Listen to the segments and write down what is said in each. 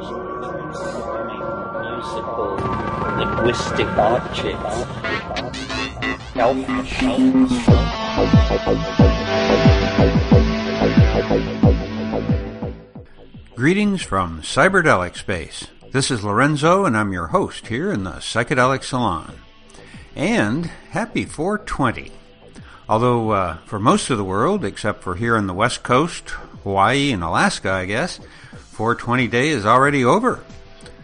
musical linguistic objects. Greetings from Cyberdelic Space. This is Lorenzo, and I'm your host here in the Psychedelic Salon. And happy 420. Although, uh, for most of the world, except for here on the West Coast, Hawaii, and Alaska, I guess, 420 day is already over.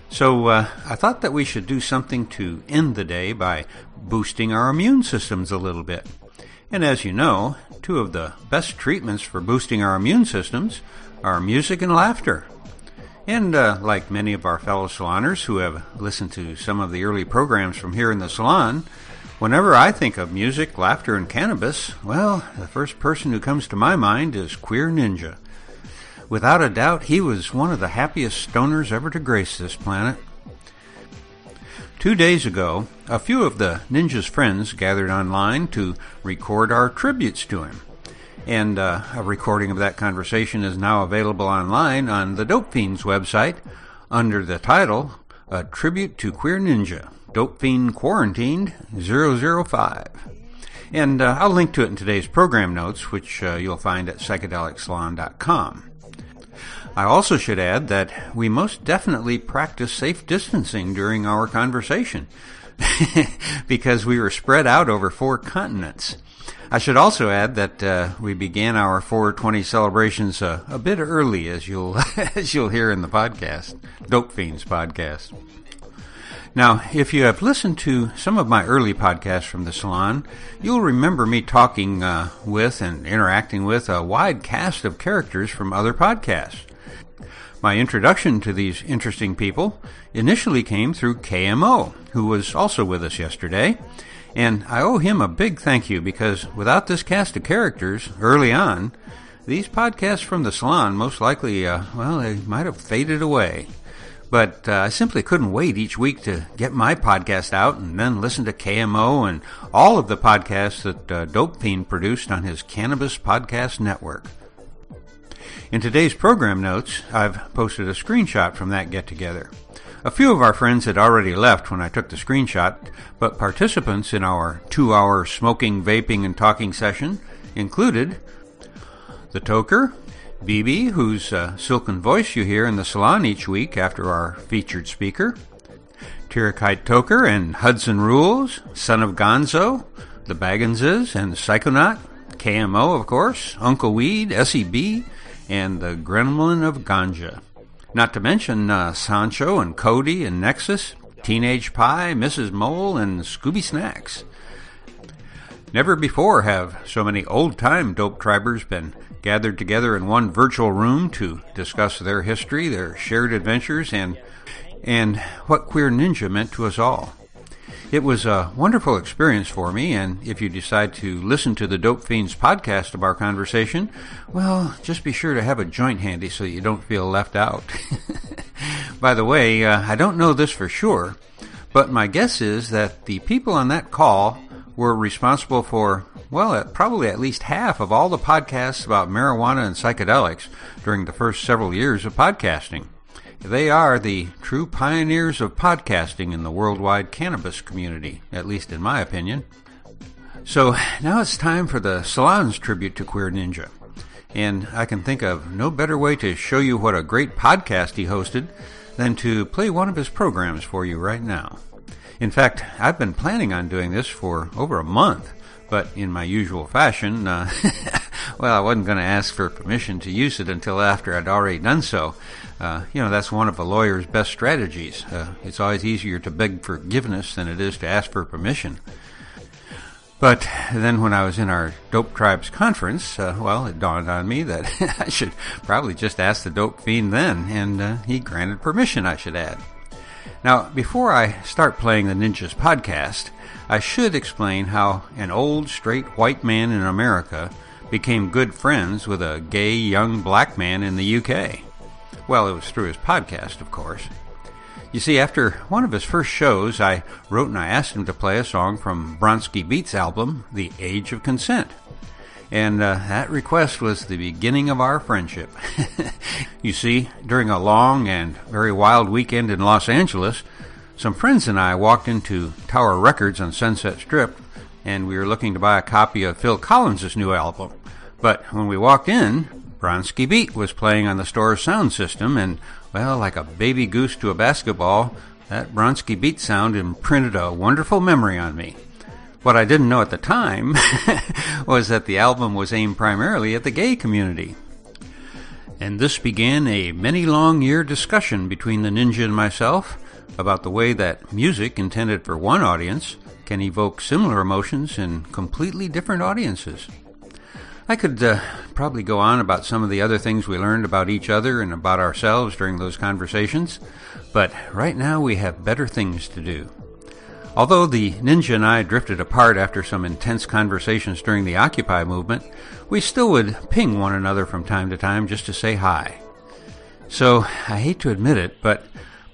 So, uh, I thought that we should do something to end the day by boosting our immune systems a little bit. And as you know, two of the best treatments for boosting our immune systems are music and laughter. And uh, like many of our fellow saloners who have listened to some of the early programs from here in the salon, Whenever I think of music, laughter, and cannabis, well, the first person who comes to my mind is Queer Ninja. Without a doubt, he was one of the happiest stoners ever to grace this planet. Two days ago, a few of the Ninja's friends gathered online to record our tributes to him. And uh, a recording of that conversation is now available online on the Dope Fiends website under the title A Tribute to Queer Ninja. Dope Fiend Quarantined 005. And uh, I'll link to it in today's program notes, which uh, you'll find at psychedelicsalon.com. I also should add that we most definitely practice safe distancing during our conversation because we were spread out over four continents. I should also add that uh, we began our 420 celebrations uh, a bit early, as you'll as you'll hear in the podcast, Dope Fiends podcast. Now, if you have listened to some of my early podcasts from the salon, you'll remember me talking uh, with and interacting with a wide cast of characters from other podcasts. My introduction to these interesting people initially came through KMO, who was also with us yesterday, and I owe him a big thank you because without this cast of characters early on, these podcasts from the salon most likely, uh, well, they might have faded away. But uh, I simply couldn't wait each week to get my podcast out and then listen to KMO and all of the podcasts that uh, Dope Fiend produced on his Cannabis Podcast Network. In today's program notes, I've posted a screenshot from that get together. A few of our friends had already left when I took the screenshot, but participants in our two hour smoking, vaping, and talking session included the Toker, BB, whose uh, silken voice you hear in the salon each week after our featured speaker, Tirakite Toker and Hudson Rules, Son of Gonzo, the Bagginses and the Psychonaut, KMO, of course, Uncle Weed, SEB, and the Gremlin of Ganja. Not to mention uh, Sancho and Cody and Nexus, Teenage Pie, Mrs. Mole, and Scooby Snacks. Never before have so many old time dope tribers been gathered together in one virtual room to discuss their history, their shared adventures, and and what Queer Ninja meant to us all. It was a wonderful experience for me, and if you decide to listen to the Dope Fiends podcast of our conversation, well, just be sure to have a joint handy so you don't feel left out. By the way, uh, I don't know this for sure, but my guess is that the people on that call were responsible for, well, probably at least half of all the podcasts about marijuana and psychedelics during the first several years of podcasting. They are the true pioneers of podcasting in the worldwide cannabis community, at least in my opinion. So now it's time for the Salon's tribute to Queer Ninja. And I can think of no better way to show you what a great podcast he hosted than to play one of his programs for you right now. In fact, I've been planning on doing this for over a month, but in my usual fashion, uh, well, I wasn't going to ask for permission to use it until after I'd already done so. Uh, you know, that's one of a lawyer's best strategies. Uh, it's always easier to beg forgiveness than it is to ask for permission. But then when I was in our Dope Tribes conference, uh, well, it dawned on me that I should probably just ask the Dope Fiend then, and uh, he granted permission, I should add. Now, before I start playing the Ninjas podcast, I should explain how an old, straight white man in America became good friends with a gay young black man in the UK. Well, it was through his podcast, of course. You see, after one of his first shows, I wrote and I asked him to play a song from Bronski Beats' album, The Age of Consent. and uh, that request was the beginning of our friendship. you see, during a long and very wild weekend in Los Angeles, some friends and I walked into Tower Records on Sunset Strip, and we were looking to buy a copy of Phil Collins' new album. But when we walked in, Bronski Beat was playing on the store's sound system, and, well, like a baby goose to a basketball, that Bronski Beat sound imprinted a wonderful memory on me. What I didn't know at the time was that the album was aimed primarily at the gay community. And this began a many long year discussion between the ninja and myself about the way that music intended for one audience can evoke similar emotions in completely different audiences. I could uh, probably go on about some of the other things we learned about each other and about ourselves during those conversations, but right now we have better things to do. Although the ninja and I drifted apart after some intense conversations during the Occupy movement, we still would ping one another from time to time just to say hi. So, I hate to admit it, but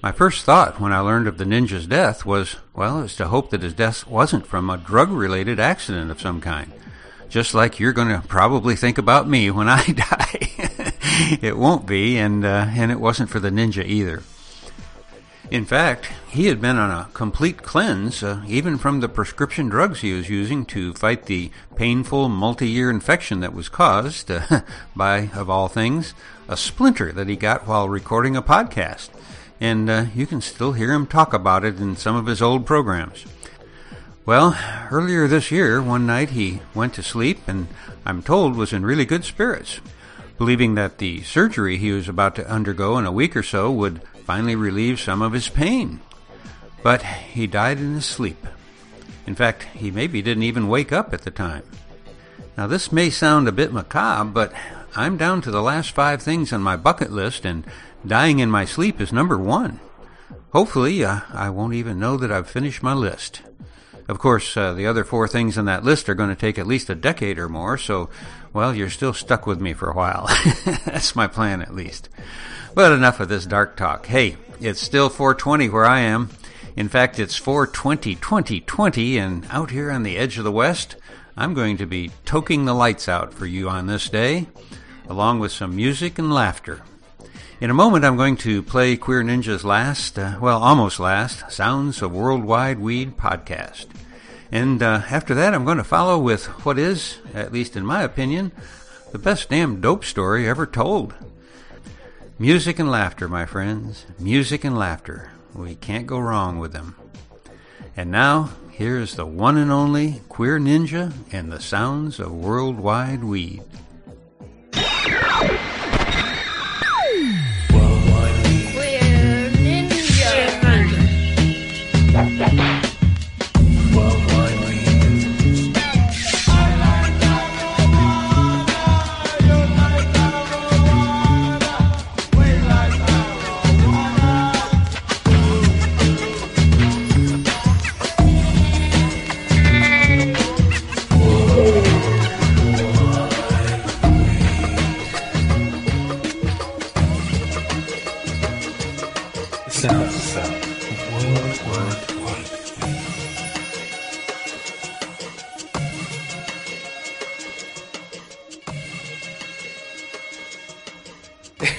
my first thought when I learned of the ninja's death was, well, is to hope that his death wasn't from a drug related accident of some kind. Just like you're going to probably think about me when I die. it won't be, and, uh, and it wasn't for the ninja either. In fact, he had been on a complete cleanse, uh, even from the prescription drugs he was using to fight the painful multi year infection that was caused uh, by, of all things, a splinter that he got while recording a podcast. And uh, you can still hear him talk about it in some of his old programs. Well, earlier this year, one night he went to sleep and I'm told was in really good spirits, believing that the surgery he was about to undergo in a week or so would finally relieve some of his pain. But he died in his sleep. In fact, he maybe didn't even wake up at the time. Now, this may sound a bit macabre, but I'm down to the last five things on my bucket list, and dying in my sleep is number one. Hopefully, uh, I won't even know that I've finished my list. Of course, uh, the other four things on that list are going to take at least a decade or more, so, well, you're still stuck with me for a while. That's my plan, at least. But enough of this dark talk. Hey, it's still 420 where I am. In fact, it's 420 2020, and out here on the edge of the West, I'm going to be toking the lights out for you on this day, along with some music and laughter. In a moment, I'm going to play Queer Ninja's last, uh, well, almost last, Sounds of Worldwide Weed podcast. And uh, after that, I'm going to follow with what is, at least in my opinion, the best damn dope story ever told. Music and laughter, my friends. Music and laughter. We can't go wrong with them. And now, here's the one and only Queer Ninja and the sounds of worldwide weed.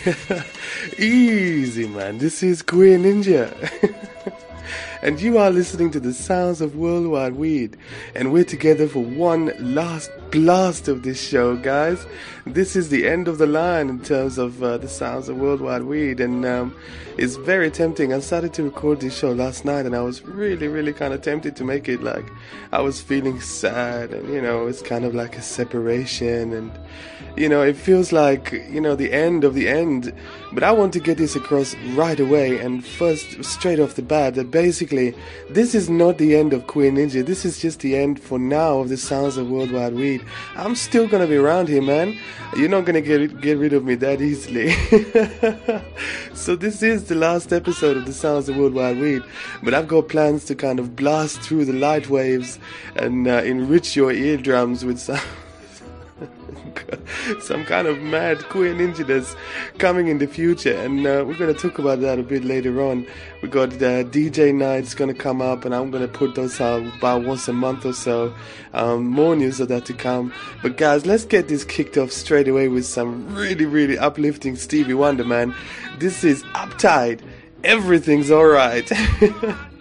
Easy, man. This is Queer Ninja. and you are listening to the sounds of Worldwide Weed. And we're together for one last blast of this show, guys. This is the end of the line in terms of uh, the sounds of Worldwide Weed. And um, it's very tempting. I started to record this show last night and I was really, really kind of tempted to make it like I was feeling sad. And, you know, it's kind of like a separation. And, you know, it feels like, you know, the end of the end. But I want to get this across right away and first, straight off the bat, that basically this is not the end of Queer Ninja. This is just the end for now of the sounds of Worldwide Weed. I'm still gonna be around here, man. You're not gonna get get rid of me that easily. so this is the last episode of the Sounds of Worldwide Weed, but I've got plans to kind of blast through the light waves and uh, enrich your eardrums with some. some kind of mad queer ninja that's coming in the future, and uh, we're going to talk about that a bit later on. We got the DJ nights going to come up, and I'm going to put those out about once a month or so. Um, more news of that to come. But guys, let's get this kicked off straight away with some really, really uplifting Stevie Wonder, man. This is Uptight. Everything's alright.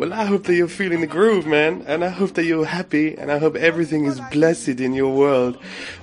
well, I hope that you're feeling the groove, man. And I hope that you're happy. And I hope everything is blessed in your world.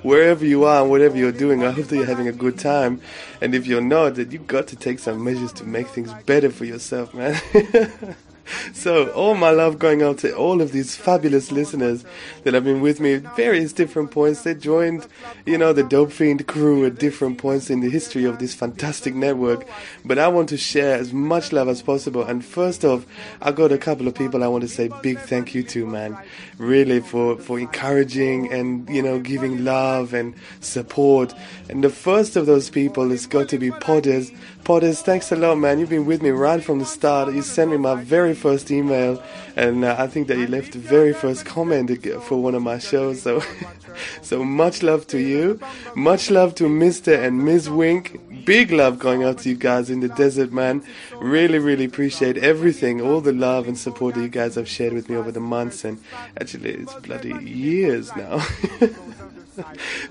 Wherever you are and whatever you're doing, I hope that you're having a good time. And if you're not, that you've got to take some measures to make things better for yourself, man. so all my love going out to all of these fabulous listeners that have been with me at various different points. They joined, you know, the Dope Fiend crew at different points in the history of this fantastic network. But I want to share as much love as possible. And first off, I got a couple of people I want to say big thank you to, man. Really for, for encouraging and, you know, giving love and support. And the first of those people has got to be Potters. Potters, thanks a lot, man. You've been with me right from the start. You sent me my very first email, and uh, I think that you left the very first comment for one of my shows. So, so much love to you. Much love to Mr. and Ms. Wink. Big love going out to you guys in the desert, man. Really, really appreciate everything, all the love and support that you guys have shared with me over the months, and actually, it's bloody years now.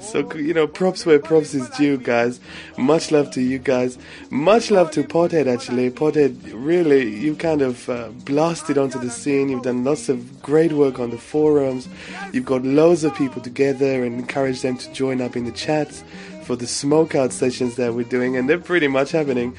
so you know, props where props is due, guys. Much love to you guys. Much love to Pothead. Actually, Pothead, really, you kind of uh, blasted onto the scene. You've done lots of great work on the forums. You've got loads of people together and encouraged them to join up in the chats for the smokeout sessions that we're doing, and they're pretty much happening,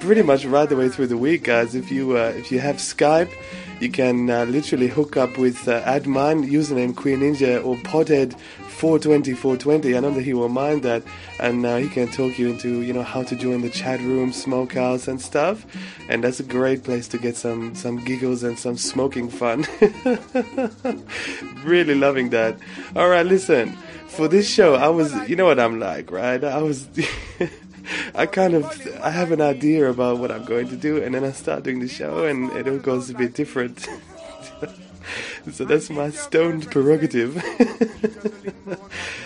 pretty much right the way through the week, guys. If you uh, if you have Skype you can uh, literally hook up with uh, add mine username Queer Ninja or Pothead 420 420. I know that he will mind that, and uh, he can talk you into you know how to join the chat room, smokehouse, and stuff. And that's a great place to get some some giggles and some smoking fun. really loving that. All right, listen. For this show, I was you know what I'm like, right? I was. I kind of I have an idea about what I'm going to do, and then I start doing the show, and it all goes a bit different. so that's my stoned prerogative.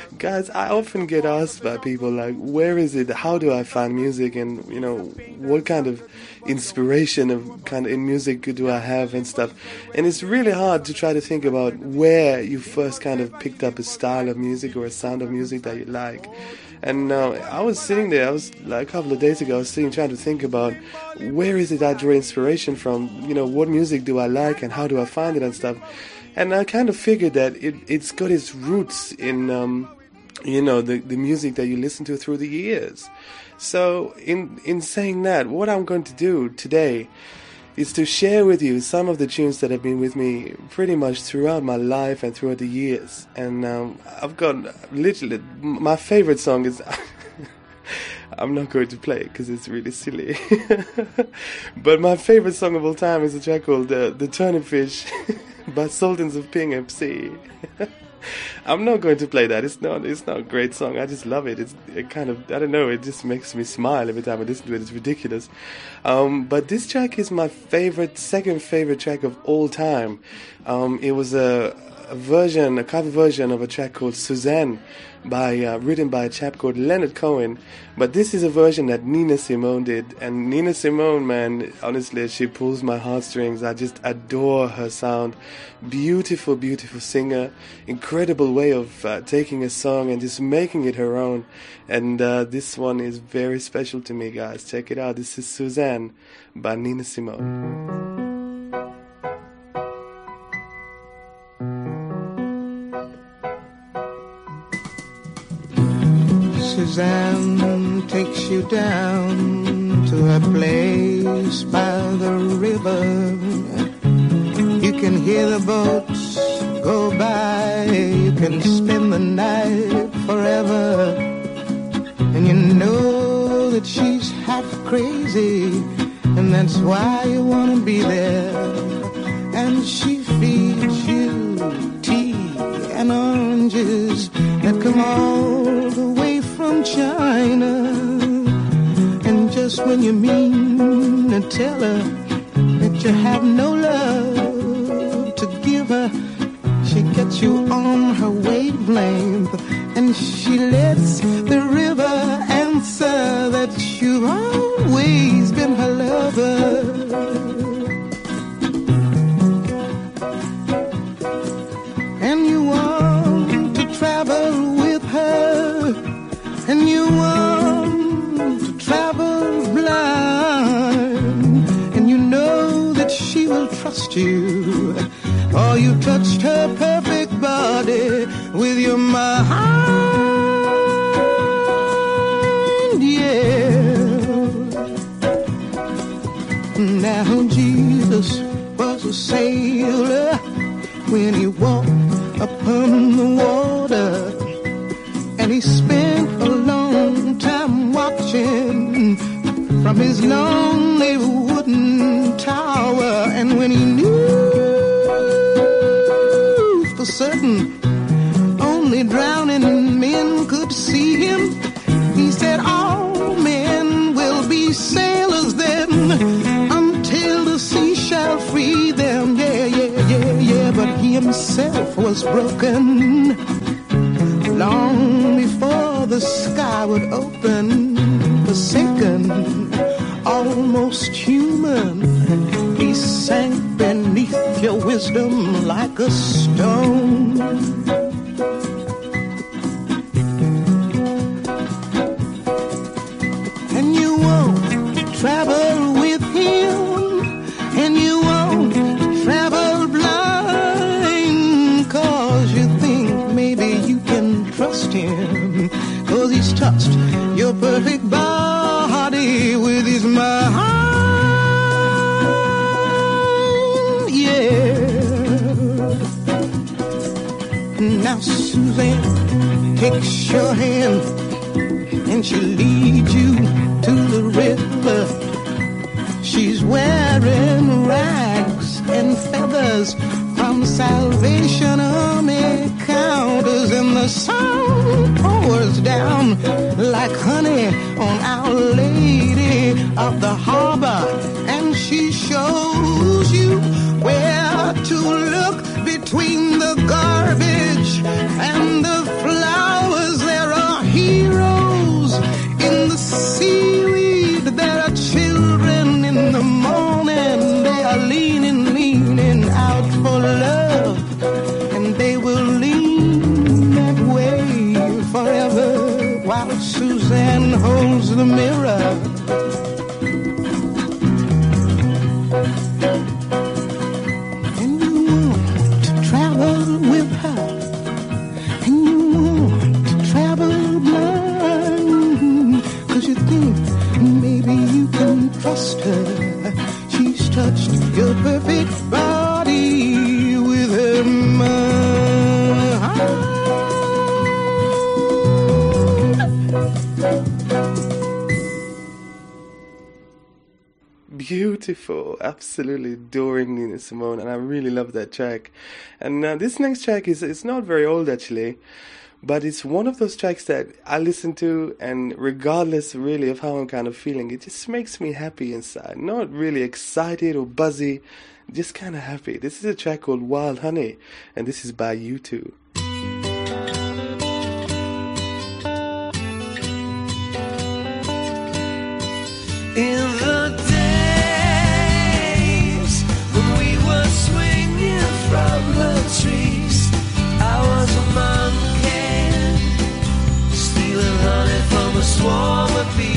Guys, I often get asked by people like, where is it? How do I find music? And you know, what kind of inspiration of kind of in music do I have and stuff? And it's really hard to try to think about where you first kind of picked up a style of music or a sound of music that you like. And uh, I was sitting there, I was like a couple of days ago, I was sitting trying to think about where is it I draw inspiration from? You know, what music do I like and how do I find it and stuff. And I kind of figured that it, it's got its roots in, um, you know, the, the music that you listen to through the years. So, in, in saying that, what I'm going to do today is to share with you some of the tunes that have been with me pretty much throughout my life and throughout the years. And um, I've got literally my favorite song is. I'm not going to play it because it's really silly. but my favorite song of all time is a track called uh, "The Turnip Fish" by Sultans of Ping FC. I'm not going to play that. It's not. It's not a great song. I just love it. It's it kind of. I don't know. It just makes me smile every time I listen to it. It's ridiculous. Um, but this track is my favorite, second favorite track of all time. Um, it was a, a version, a cover version of a track called Suzanne by uh, written by a chap called Leonard Cohen. But this is a version that Nina Simone did, and Nina Simone, man, honestly, she pulls my heartstrings. I just adore her sound. Beautiful, beautiful singer. Incredible way of uh, taking a song and just making it her own. And uh, this one is very special to me, guys. Check it out. This is Suzanne by Nina Simone. Suzanne takes you down to a place by the river. You can hear the boats go by. You can spend the night forever. And you know that she's half crazy. And that's why you want to be there. And she feeds you tea and oranges that come all China. And just when you mean to tell her that you have no love to give her, she gets you on her wavelength. And she lets the river answer that you've always been her lover. For you touched her perfect body with your mind, yeah. Now Jesus was a sailor when he walked upon the water and he spent a long time watching from his lonely wooden tower and when he certain only drowning men could see him. He said all men will be sailors then until the sea shall free them. Yeah yeah yeah yeah but he himself was broken long before the sky would open almost human. He sank beneath your wisdom like a stone Suzanne takes your hand and she leads you to the river. She's wearing rags and feathers from Salvation Army counters, and the sun pours down like honey on Our Lady of the Harbor, and she shows you holds in the mirror. Beautiful, absolutely adoring Nina Simone, and I really love that track. And uh, this next track is it's not very old actually, but it's one of those tracks that I listen to, and regardless really of how I'm kind of feeling, it just makes me happy inside. Not really excited or buzzy, just kind of happy. This is a track called Wild Honey, and this is by U2. In the swarm of bees.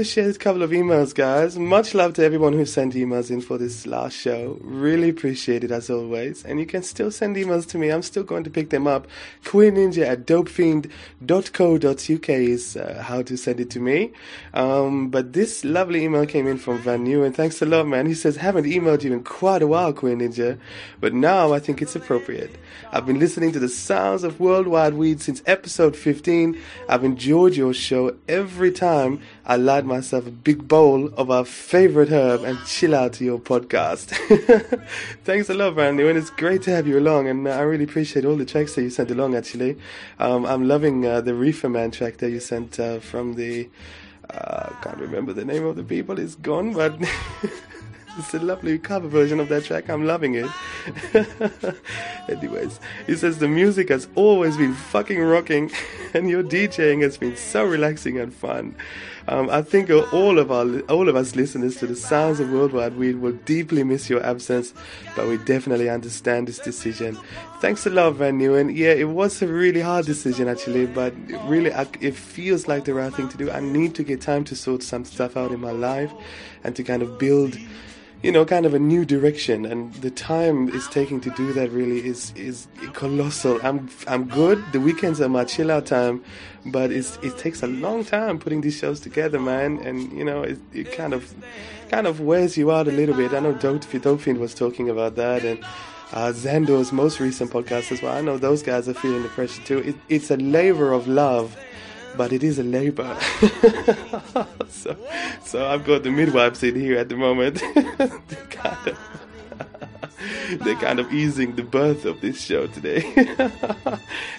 To share a couple of emails, guys. Much love to everyone who sent emails in for this last show. Really appreciate it as always. And you can still send emails to me. I'm still going to pick them up. Queer Ninja at dopefiend.co.uk is uh, how to send it to me. Um, but this lovely email came in from Van Newen. Thanks a lot, man. He says, haven't emailed you in quite a while, Queer Ninja, but now I think it's appropriate. I've been listening to the sounds of Worldwide Weed since episode 15. I've enjoyed your show every time I light myself a big bowl of our favorite herb and chill out to your podcast. Thanks a lot, Randy. And it's great to have you along. And I really appreciate all the tracks that you sent along, actually. Um, I'm loving uh, the Reefer Man track that you sent uh, from the. Uh, can't remember the name of the people, it's gone, but. It's a lovely cover version of that track. I'm loving it. Anyways, he says the music has always been fucking rocking, and your DJing has been so relaxing and fun. Um, I think all of our all of us listeners to the sounds of Worldwide Weed will deeply miss your absence, but we definitely understand this decision. Thanks a lot, Van Newen. Yeah, it was a really hard decision actually, but really it feels like the right thing to do. I need to get time to sort some stuff out in my life, and to kind of build you know, kind of a new direction, and the time it's taking to do that really is is colossal. I'm I'm good. The weekends are my chill out time, but it's it takes a long time putting these shows together, man. And you know, it, it kind of kind of wears you out a little bit. I know Dope Dopefiend was talking about that, and uh, Zando's most recent podcast as well. I know those guys are feeling the pressure too. It, it's a labor of love but it is a labor. so, so I've got the midwives in here at the moment. they're, kind of, they're kind of easing the birth of this show today.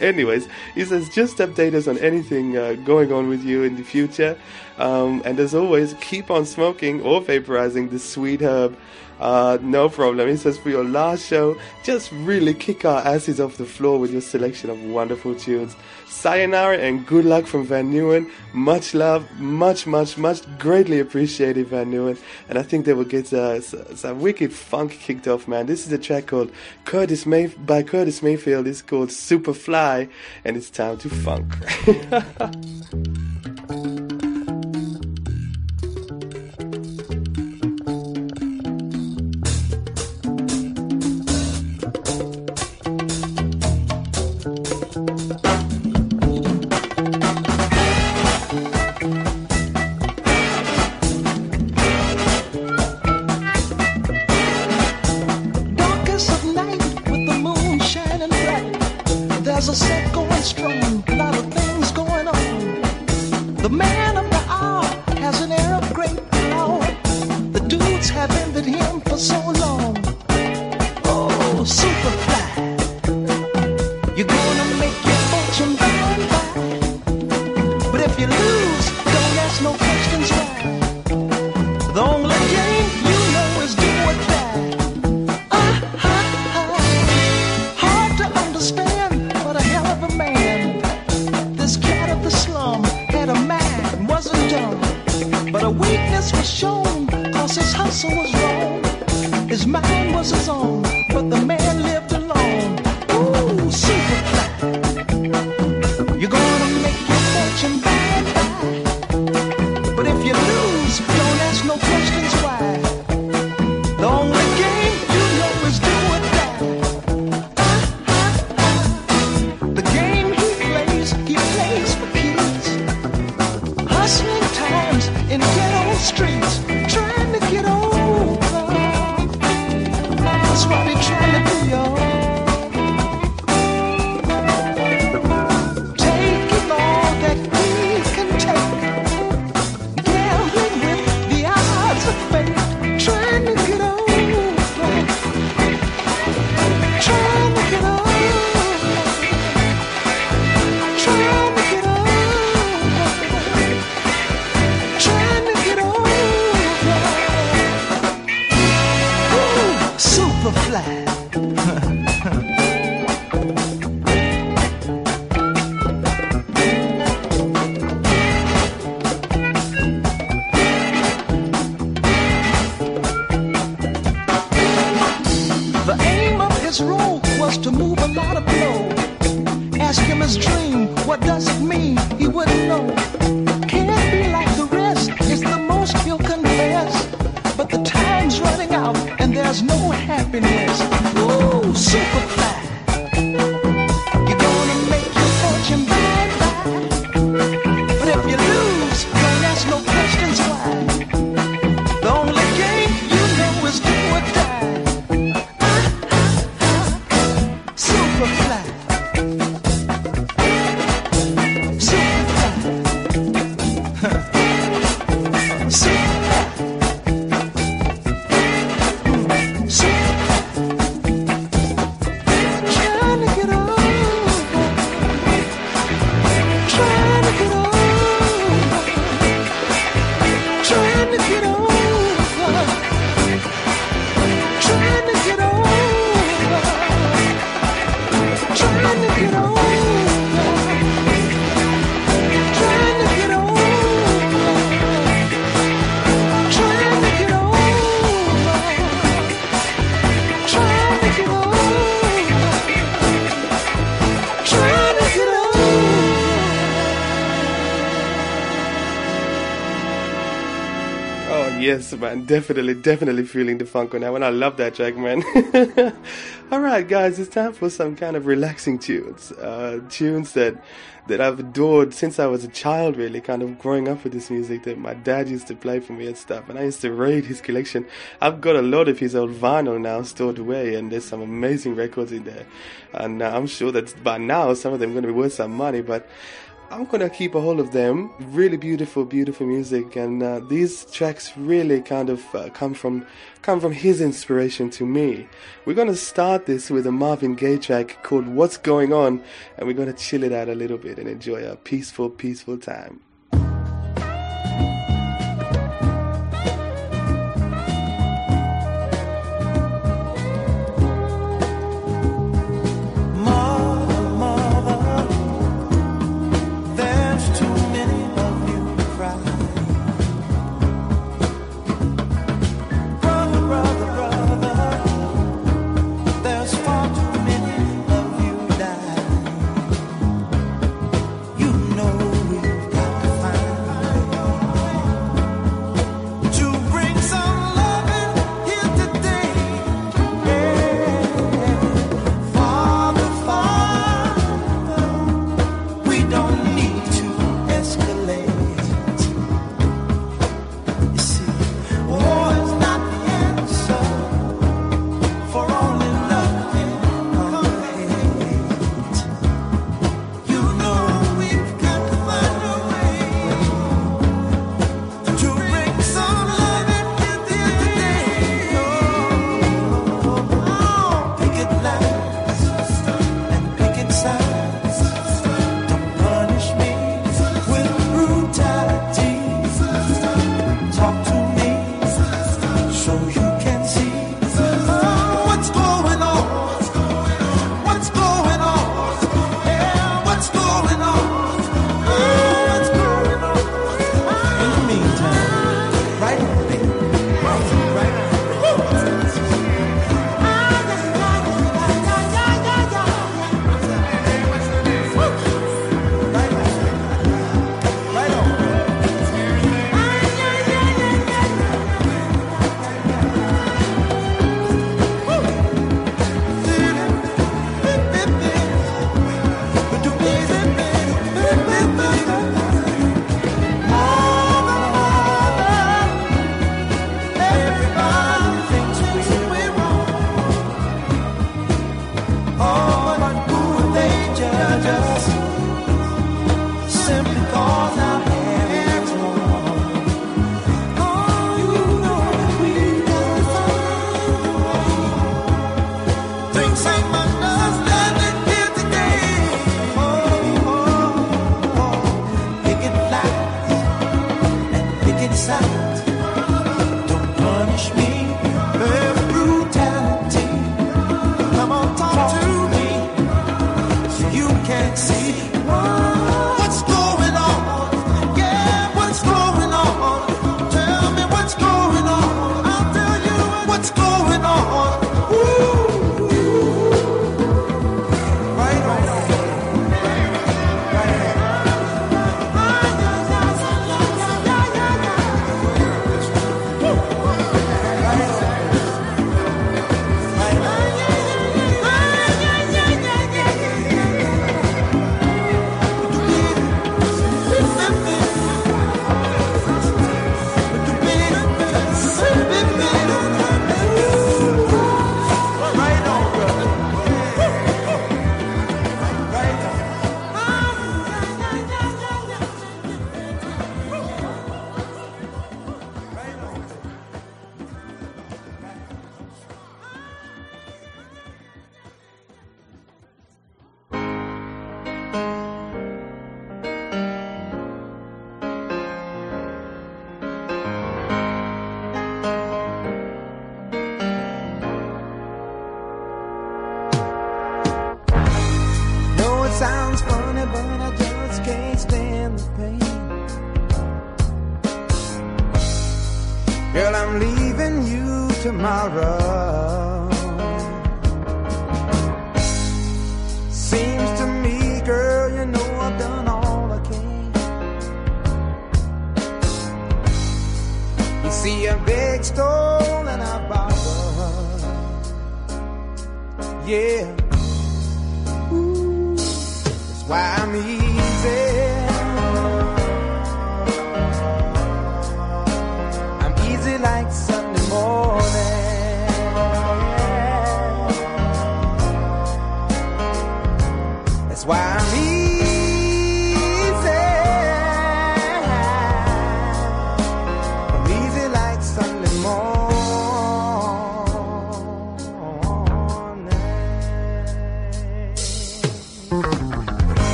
Anyways, he says just update us on anything uh, going on with you in the future. Um, and as always, keep on smoking or vaporizing the sweet herb. Uh, no problem. He says for your last show, just really kick our asses off the floor with your selection of wonderful tunes. Sayonara and good luck from Van Newen. Much love, much, much, much greatly appreciated, Van Newen. And I think they will get uh, some wicked funk kicked off, man. This is a track called Curtis May by Curtis Mayfield. It's called Superfly, and it's time to funk. Man, definitely, definitely feeling the funk on that one. I love that track, man. All right, guys, it's time for some kind of relaxing tunes, uh, tunes that that I've adored since I was a child. Really, kind of growing up with this music that my dad used to play for me and stuff, and I used to raid his collection. I've got a lot of his old vinyl now stored away, and there's some amazing records in there. And uh, I'm sure that by now some of them are going to be worth some money, but. I'm gonna keep a hold of them. Really beautiful, beautiful music, and uh, these tracks really kind of uh, come from come from his inspiration to me. We're gonna start this with a Marvin Gaye track called "What's Going On," and we're gonna chill it out a little bit and enjoy a peaceful, peaceful time.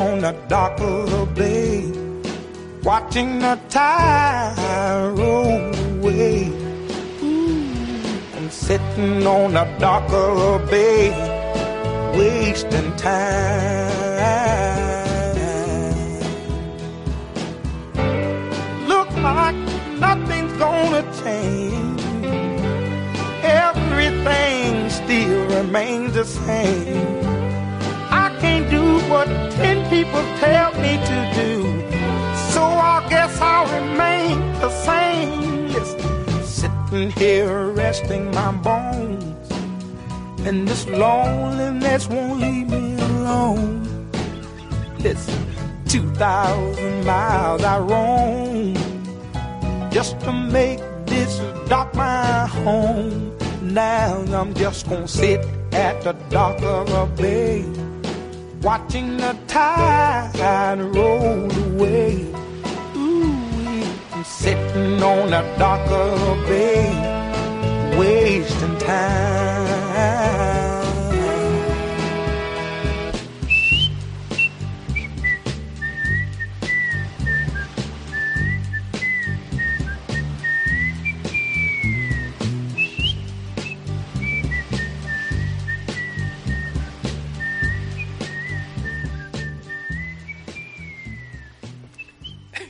on the dock of the bay, watching the tide roll away. Ooh, I'm sitting on the dock of the bay, wasting time. Look like nothing's gonna change. Everything still remains the same. Do what ten people tell me to do. So I guess I'll remain the same. Listen, sitting here resting my bones. And this loneliness won't leave me alone. Listen, 2,000 miles I roam just to make this dock my home. Now I'm just gonna sit at the dock of a bay, the tide roll away. Ooh, I'm sitting on a darker bay, wasting time.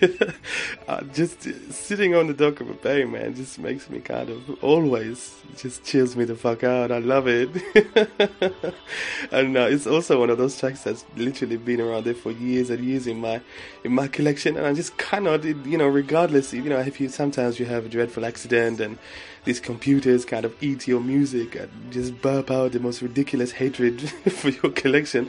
uh, just sitting on the dock of a bay, man, just makes me kind of always just chills me the fuck out. I love it, and uh, it's also one of those tracks that's literally been around there for years and years in my in my collection, and I just cannot, you know, regardless, you know, if you sometimes you have a dreadful accident and these computers kind of eat your music and just burp out the most ridiculous hatred for your collection.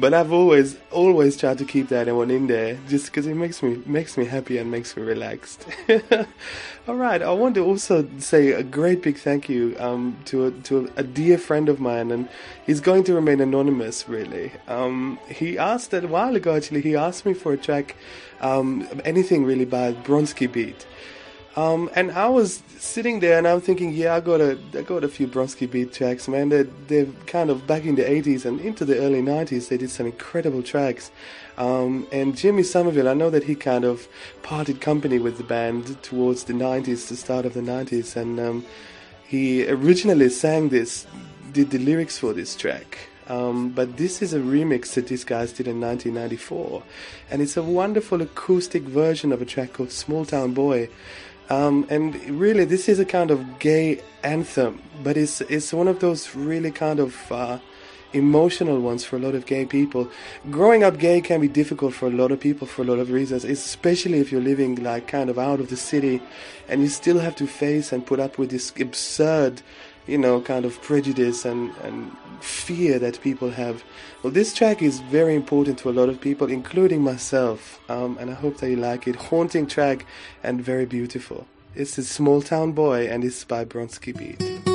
But I've always, always tried to keep that one in there just because it makes me, makes me happy and makes me relaxed. All right. I want to also say a great big thank you, um, to a, to a, a dear friend of mine and he's going to remain anonymous really. Um, he asked that a while ago actually, he asked me for a track, um, anything really by Bronski Beat. Um, and I was sitting there and I'm thinking, yeah, I got a, I got a few Bronski beat tracks, man. They're, they're kind of back in the 80s and into the early 90s. They did some incredible tracks. Um, and Jimmy Somerville, I know that he kind of parted company with the band towards the 90s, the start of the 90s, and um, he originally sang this, did the lyrics for this track. Um, but this is a remix that these guys did in 1994, and it's a wonderful acoustic version of a track called Small Town Boy. Um, and really, this is a kind of gay anthem, but it's it's one of those really kind of uh, emotional ones for a lot of gay people. Growing up gay can be difficult for a lot of people for a lot of reasons, especially if you're living like kind of out of the city, and you still have to face and put up with this absurd you know, kind of prejudice and, and fear that people have. Well, this track is very important to a lot of people, including myself, um, and I hope that you like it. Haunting track and very beautiful. It's a small town boy, and it's by Bronski Beat.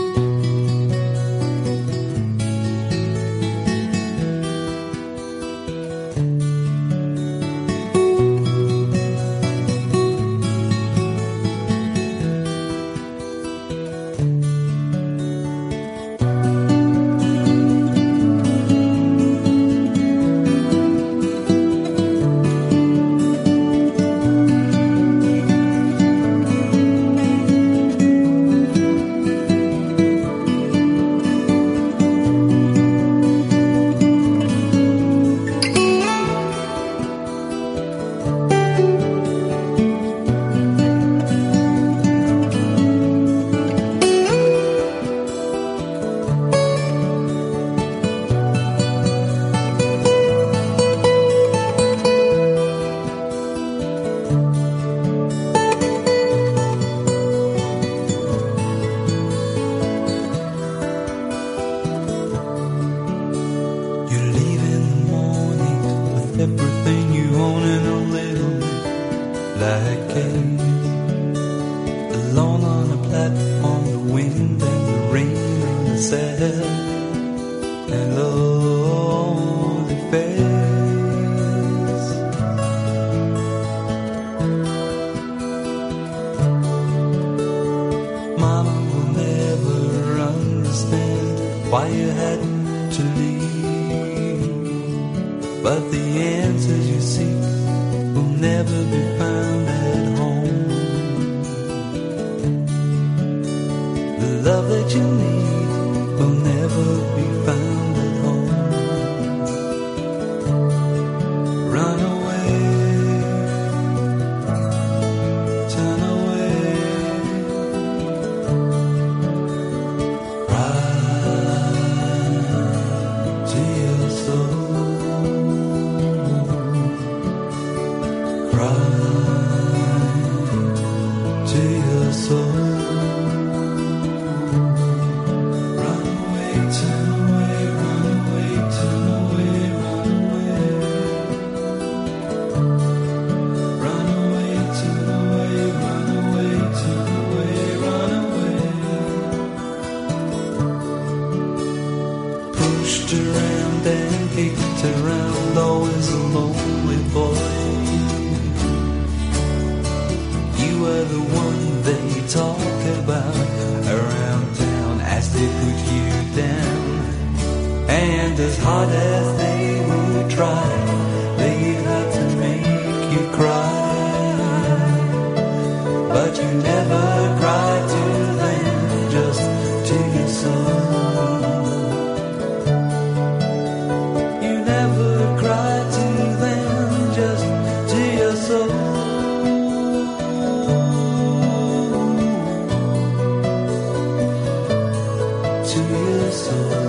So.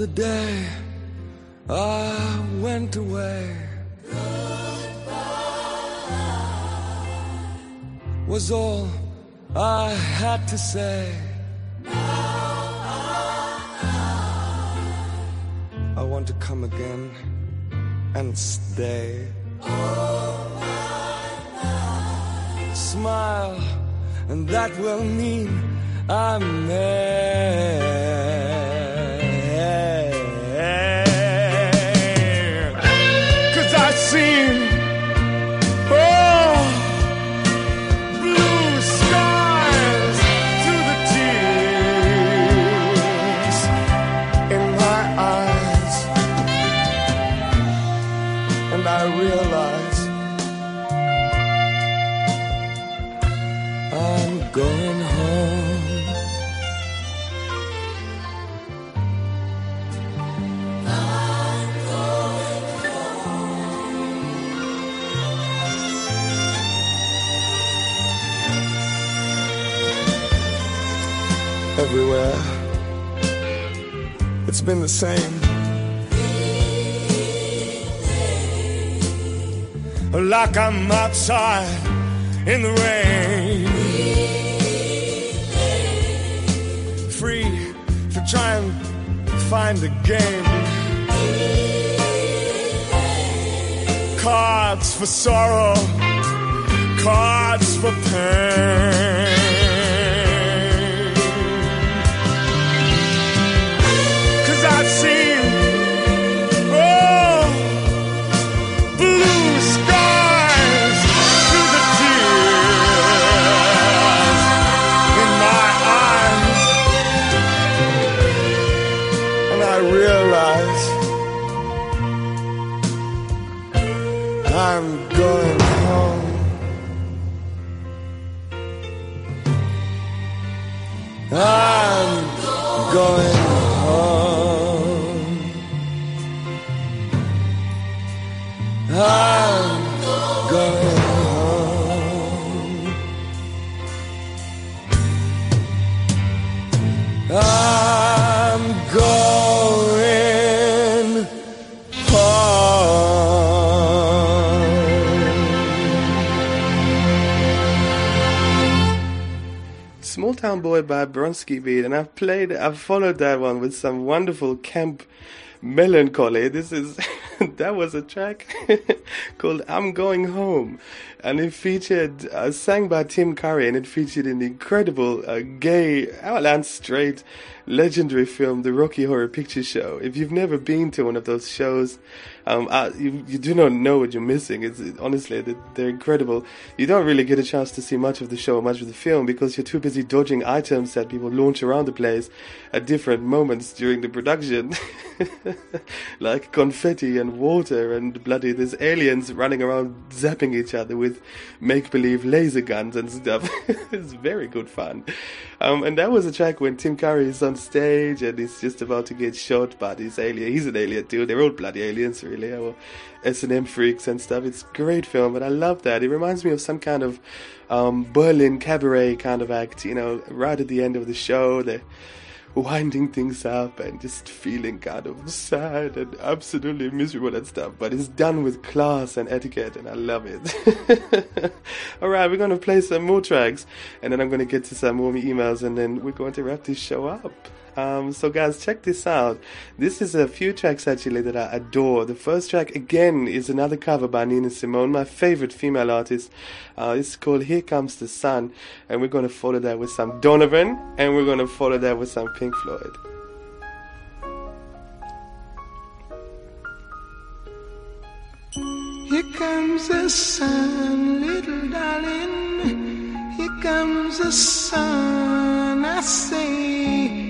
the day I went away. Goodbye. Was all I had to say. I, want to come again and stay. My. Smile, and that will mean I'm there. It's been the same. Like I'm outside in the rain. Free to try and find a game. Cards for sorrow, cards for pain. Small Town Boy by Bronski Beat, and I've played, I've followed that one with some wonderful camp melancholy. This is, that was a track called I'm Going Home, and it featured, uh, sang by Tim Curry, and it featured an incredible uh, gay, well, and straight, legendary film, The Rocky Horror Picture Show. If you've never been to one of those shows, um, you, you do not know what you're missing. It's it, honestly, they're, they're incredible. You don't really get a chance to see much of the show, much of the film, because you're too busy dodging items that people launch around the place at different moments during the production, like confetti and water and bloody. There's aliens running around zapping each other with make-believe laser guns and stuff. it's very good fun. Um, and that was a track when Tim Curry is on stage and he's just about to get shot by this alien. He's an alien too. They're all bloody aliens, really. Or S&M freaks and stuff. It's a great film, but I love that. It reminds me of some kind of um, Berlin cabaret kind of act. You know, right at the end of the show, they're winding things up and just feeling kind of sad and absolutely miserable and stuff. But it's done with class and etiquette, and I love it. All right, we're going to play some more tracks, and then I'm going to get to some more emails, and then we're going to wrap this show up. Um, so guys, check this out. This is a few tracks actually that I adore. The first track again is another cover by Nina Simone, my favorite female artist. Uh, it's called "Here Comes the Sun," and we're going to follow that with some Donovan, and we're going to follow that with some Pink Floyd. Here comes the sun, little darling. Here comes the sun. I say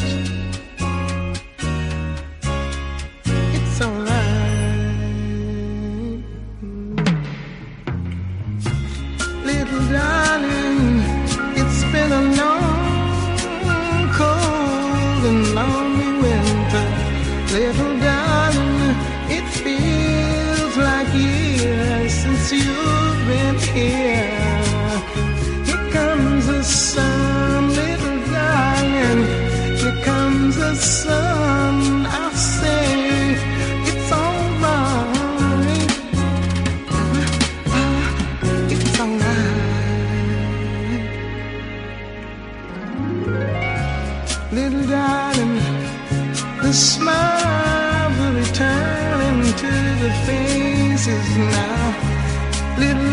Little the faces now. Little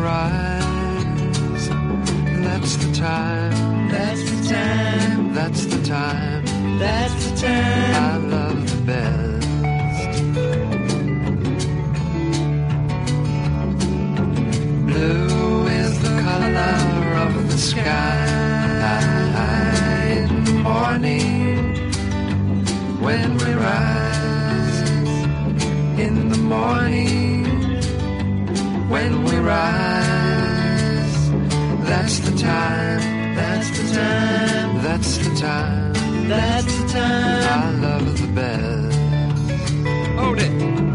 rise. That's the time. That's the time. That's the time. That's the time. when we rise. That's the time, that's the time, that's the time, that's the time I love the best. Hold it.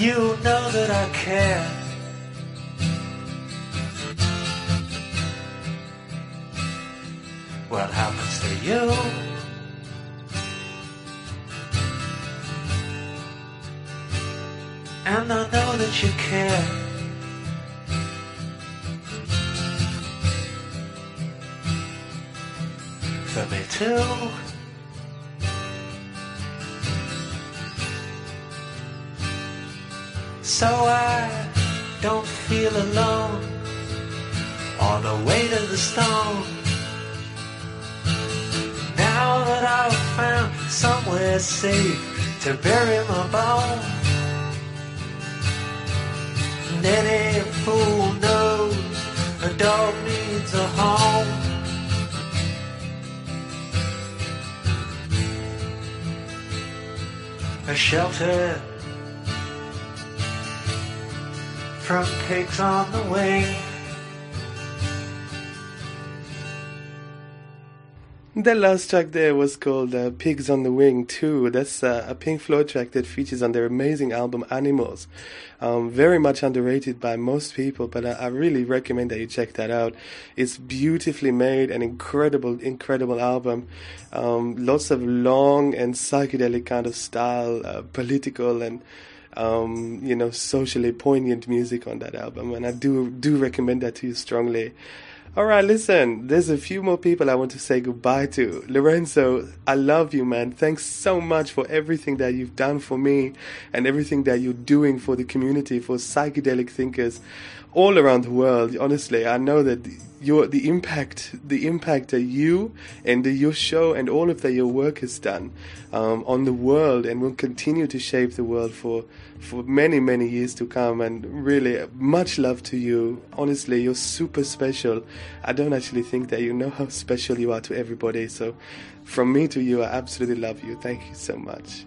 You know that I care. What happens to you? And I know that you care. For me too. So I don't feel alone on the way to the stone. Now that I've found somewhere safe to bury my bone. And any fool knows a dog needs a home. A shelter from pigs on the wing. The last track there was called uh, Pigs on the Wing 2. That's uh, a Pink Floyd track that features on their amazing album Animals. Um, very much underrated by most people, but I, I, really recommend that you check that out. It's beautifully made, an incredible, incredible album. Um, lots of long and psychedelic kind of style, uh, political and um, you know, socially poignant music on that album, and I do do recommend that to you strongly. All right, listen, there's a few more people I want to say goodbye to. Lorenzo, I love you, man. Thanks so much for everything that you've done for me and everything that you're doing for the community, for psychedelic thinkers all around the world. Honestly, I know that your the impact the impact that you and your show and all of that your work has done um, on the world and will continue to shape the world for for many many years to come. And really much love to you. Honestly you're super special. I don't actually think that you know how special you are to everybody. So from me to you, I absolutely love you. Thank you so much.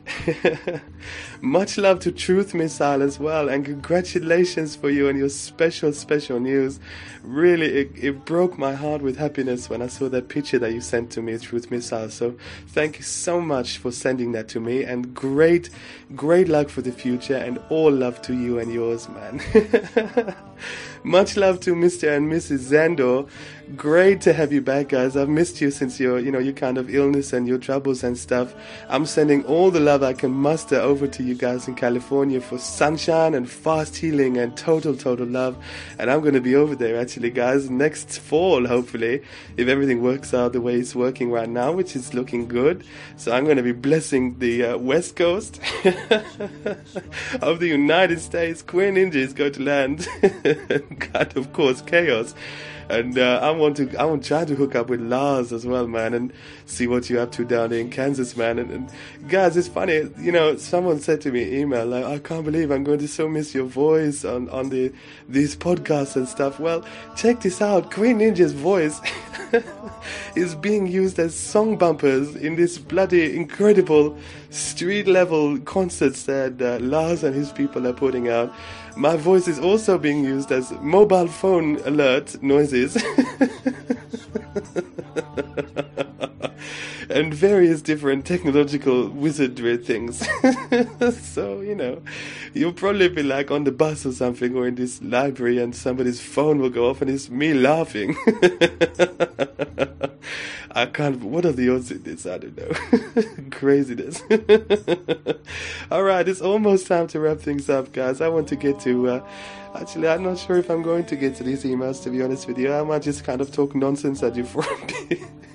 much love to Truth Missile as well, and congratulations for you and your special, special news. Really, it, it broke my heart with happiness when I saw that picture that you sent to me, Truth Missile. So, thank you so much for sending that to me, and great, great luck for the future, and all love to you and yours, man. Much love to Mr. and Mrs. Zando. Great to have you back, guys. I've missed you since your, you know, your kind of illness and your troubles and stuff. I'm sending all the love I can muster over to you guys in California for sunshine and fast healing and total, total love. And I'm going to be over there actually, guys, next fall, hopefully, if everything works out the way it's working right now, which is looking good. So I'm going to be blessing the uh, West Coast of the United States. Queer Ninja is going to land. God, of course, chaos. And uh, I want to, I want to try to hook up with Lars as well, man, and see what you're up to down there in Kansas, man. And, and guys, it's funny, you know, someone said to me, email, like, I can't believe I'm going to so miss your voice on on the these podcasts and stuff. Well, check this out, Queer Ninja's voice is being used as song bumpers in this bloody incredible street level concerts that uh, Lars and his people are putting out. My voice is also being used as mobile phone alert noises. and various different technological wizardry things. so, you know, you'll probably be like on the bus or something or in this library and somebody's phone will go off and it's me laughing. I can't, what are the odds in this? I don't know. Craziness. Alright, it's almost time to wrap things up, guys. I want to get to, uh, Actually, I'm not sure if I'm going to get to these emails, to be honest with you. I might just kind of talk nonsense at you for a bit.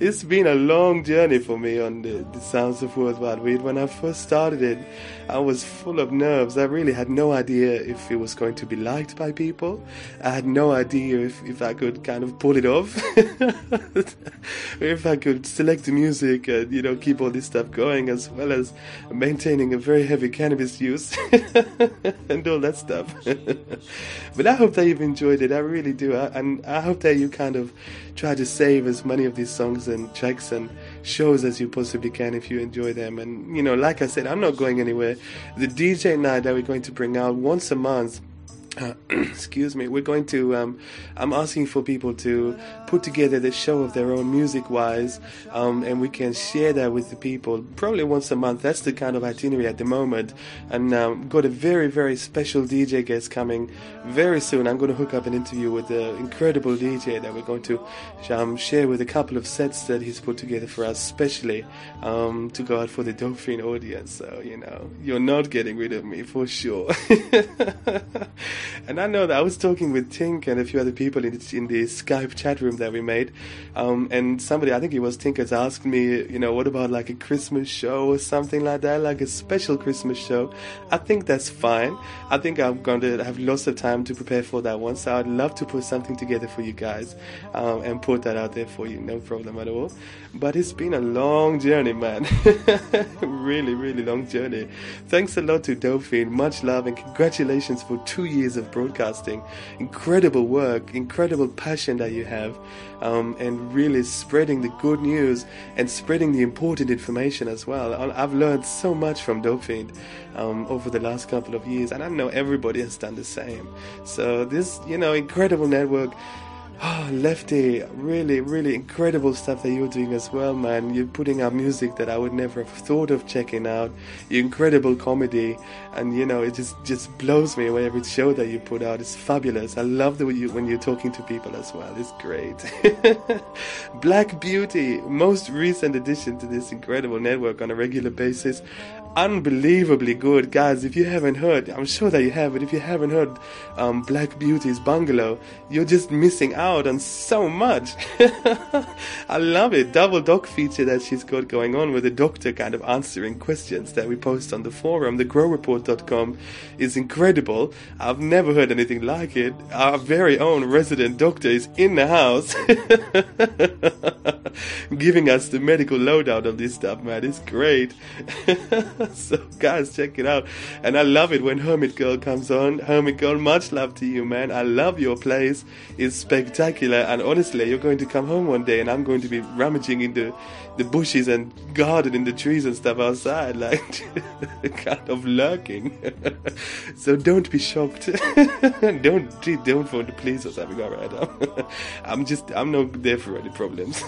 it's been a long journey for me on the, the Sounds of World Wide Weed. When I first started it, I was full of nerves. I really had no idea if it was going to be liked by people. I had no idea if, if I could kind of pull it off. if I could select the music and, you know, keep all this stuff going as well as maintaining a very heavy cannabis use and all that stuff. but I hope that you've enjoyed it. I really do. I, and I hope that you kind of try to save as many of these songs and tracks and shows as you possibly can if you enjoy them. And, you know, like I said, I'm not going anywhere. The DJ night that we're going to bring out once a month uh, excuse me, we're going to, um, I'm asking for people to put together the show of their own music wise, um, and we can share that with the people probably once a month. That's the kind of itinerary at the moment. And um, got a very, very special DJ guest coming very soon. I'm going to hook up an interview with the incredible DJ that we're going to um, share with a couple of sets that he's put together for us, specially um, to go out for the Dauphine audience. So, you know, you're not getting rid of me for sure. and I know that I was talking with Tink and a few other people in, in the Skype chat room that we made, um, and somebody, I think it was Tink, has asked me, you know, what about like a Christmas show or something like that, like a special Christmas show? I think that's fine. I think I'm going to have lots of time to prepare for that one, so I'd love to put something together for you guys um, and put that out there for you, no problem at all. But it's been a long journey, man. really, really long journey. Thanks a lot to Dauphine. Much love and congratulations for two years of broadcasting. Incredible work, incredible passion that you have, um, and really spreading the good news and spreading the important information as well. I've learned so much from Dauphine um, over the last couple of years, and I know everybody has done the same. So this, you know, incredible network. Oh, Lefty, really, really incredible stuff that you're doing as well, man. You're putting out music that I would never have thought of checking out. Your incredible comedy, and you know, it just just blows me away every show that you put out. It's fabulous. I love the way you when you're talking to people as well. It's great. Black Beauty, most recent addition to this incredible network on a regular basis unbelievably good. Guys, if you haven't heard, I'm sure that you have, but if you haven't heard um, Black Beauty's Bungalow, you're just missing out on so much. I love it. Double doc feature that she's got going on with the doctor kind of answering questions that we post on the forum. The growreport.com is incredible. I've never heard anything like it. Our very own resident doctor is in the house giving us the medical loadout of this stuff, man. It's great. so guys, check it out. And I love it when Hermit Girl comes on. Hermit Girl, much love to you, man. I love your place. It's spectacular. And honestly, you're going to come home one day and I'm going to be rummaging in the, the bushes and garden in the trees and stuff outside, like kind of lurking. so don't be shocked. don't don't phone the police or something. All right, I'm, I'm just I'm not there for any problems.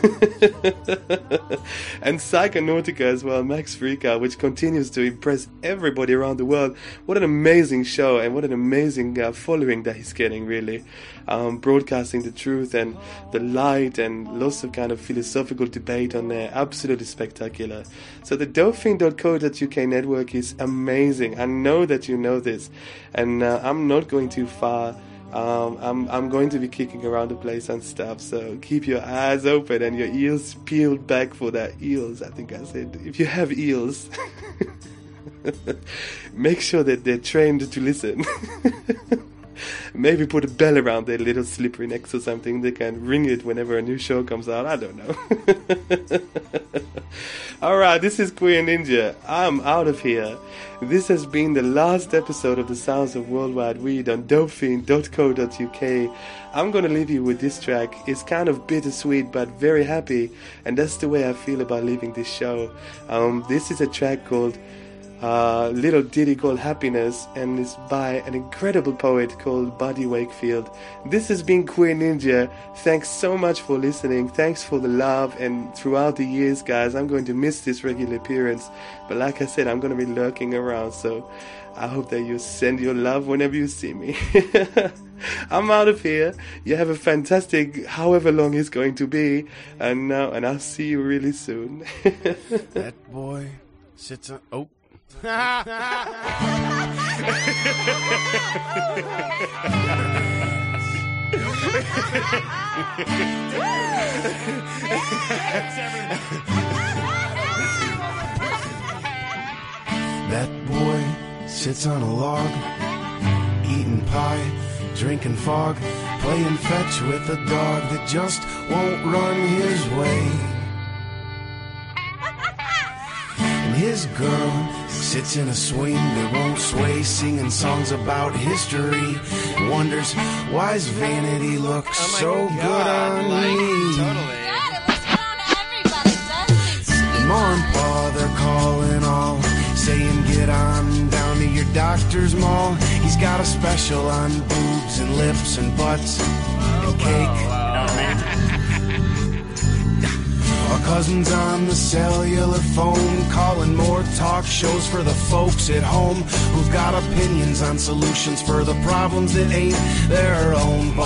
and Psychonautica as well, Max Freaka, which continues to impress everybody around the world. What an amazing show and what an amazing uh, following that he's getting, really. Um, broadcasting the truth and the light and lots of kind of philosophical debate on there. Absolutely spectacular. So the Dauphine.co.uk network is amazing. I know that you know this, and uh, I'm not going too far. Um, I'm I'm going to be kicking around the place and stuff. So keep your eyes open and your ears peeled back for that eels. I think I said if you have eels, make sure that they're trained to listen. Maybe put a bell around their little slippery necks or something. They can ring it whenever a new show comes out. I don't know. Alright, this is Queer Ninja. I'm out of here. This has been the last episode of the Sounds of Worldwide Weed on dauphine.co.uk. I'm gonna leave you with this track. It's kind of bittersweet but very happy, and that's the way I feel about leaving this show. Um, this is a track called uh, little ditty called Happiness, and it's by an incredible poet called Buddy Wakefield. This has been Queer Ninja. Thanks so much for listening. Thanks for the love, and throughout the years, guys, I'm going to miss this regular appearance. But like I said, I'm going to be lurking around, so I hope that you send your love whenever you see me. I'm out of here. You have a fantastic, however long it's going to be, and uh, and I'll see you really soon. that boy sits on. Oh. That boy sits on a log, eating pie, drinking fog, playing fetch with a dog that just won't run his way. And his girl sits in a swing that won't sway, singing songs about history. Wonders why his vanity looks oh so good on me. Mom and Pa, they're calling all, saying get on down to your doctor's mall. He's got a special on boobs and lips and butts and oh, cake. Cousins on the cellular phone calling more talk shows for the folks at home who've got opinions on solutions for the problems that ain't their own.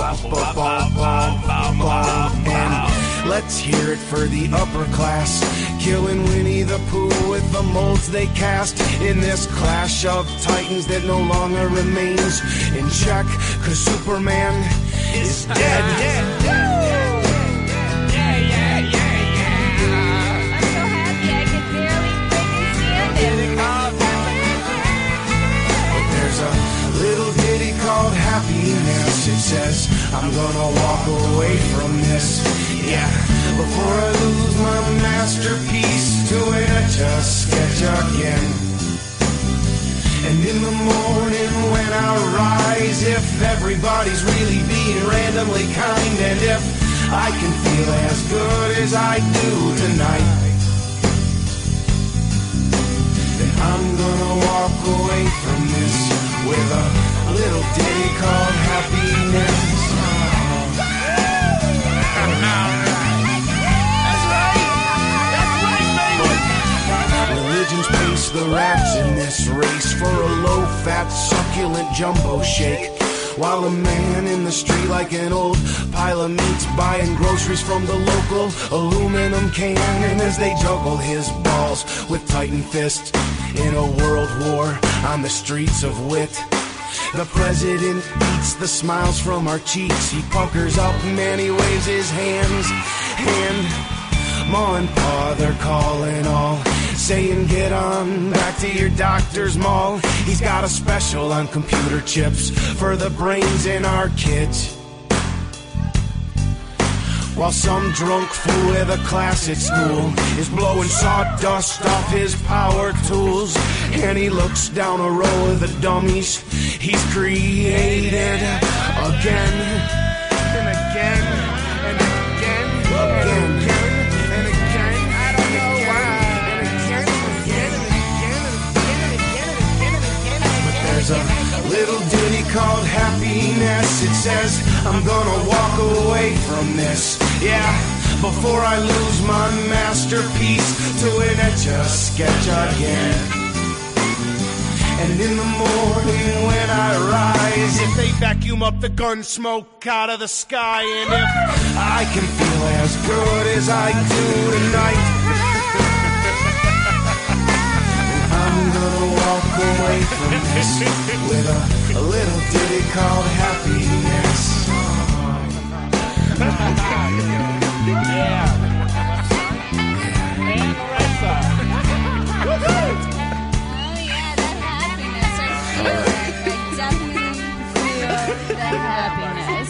Let's hear it for the upper class, killing Winnie the Pooh with the molds they cast in this clash of titans that no longer remains in check. Cause Superman is dead. dead, says, I'm gonna walk away from this. Yeah, before I lose my masterpiece to an etch sketch again. And in the morning when I rise, if everybody's really being randomly kind, and if I can feel as good as I do tonight. I'm gonna walk away from this with a little ditty called happiness. Religions pace the rats in this race for a low-fat, succulent jumbo shake. While a man in the street like an old pile of meats buying groceries from the local aluminum can and as they juggle his balls with tightened fists in a world war on the streets of wit. The president eats the smiles from our cheeks. He puckers up and he waves his hands. And Ma and Pa, they're calling all, saying get on back to your doctor's mall. He's got a special on computer chips for the brains in our kids. While some drunk fool with a class at school is blowing sawdust off his power tools, and he looks down a row of the dummies he's created again little ditty called happiness. It says, I'm gonna walk away from this. Yeah, before I lose my masterpiece to an etch a sketch again. And in the morning when I rise, if they vacuum up the gun smoke out of the sky, and if I can feel as good as I do tonight, away from this with a, a little ditty called happiness. Oh yeah, that happiness is just your happiness.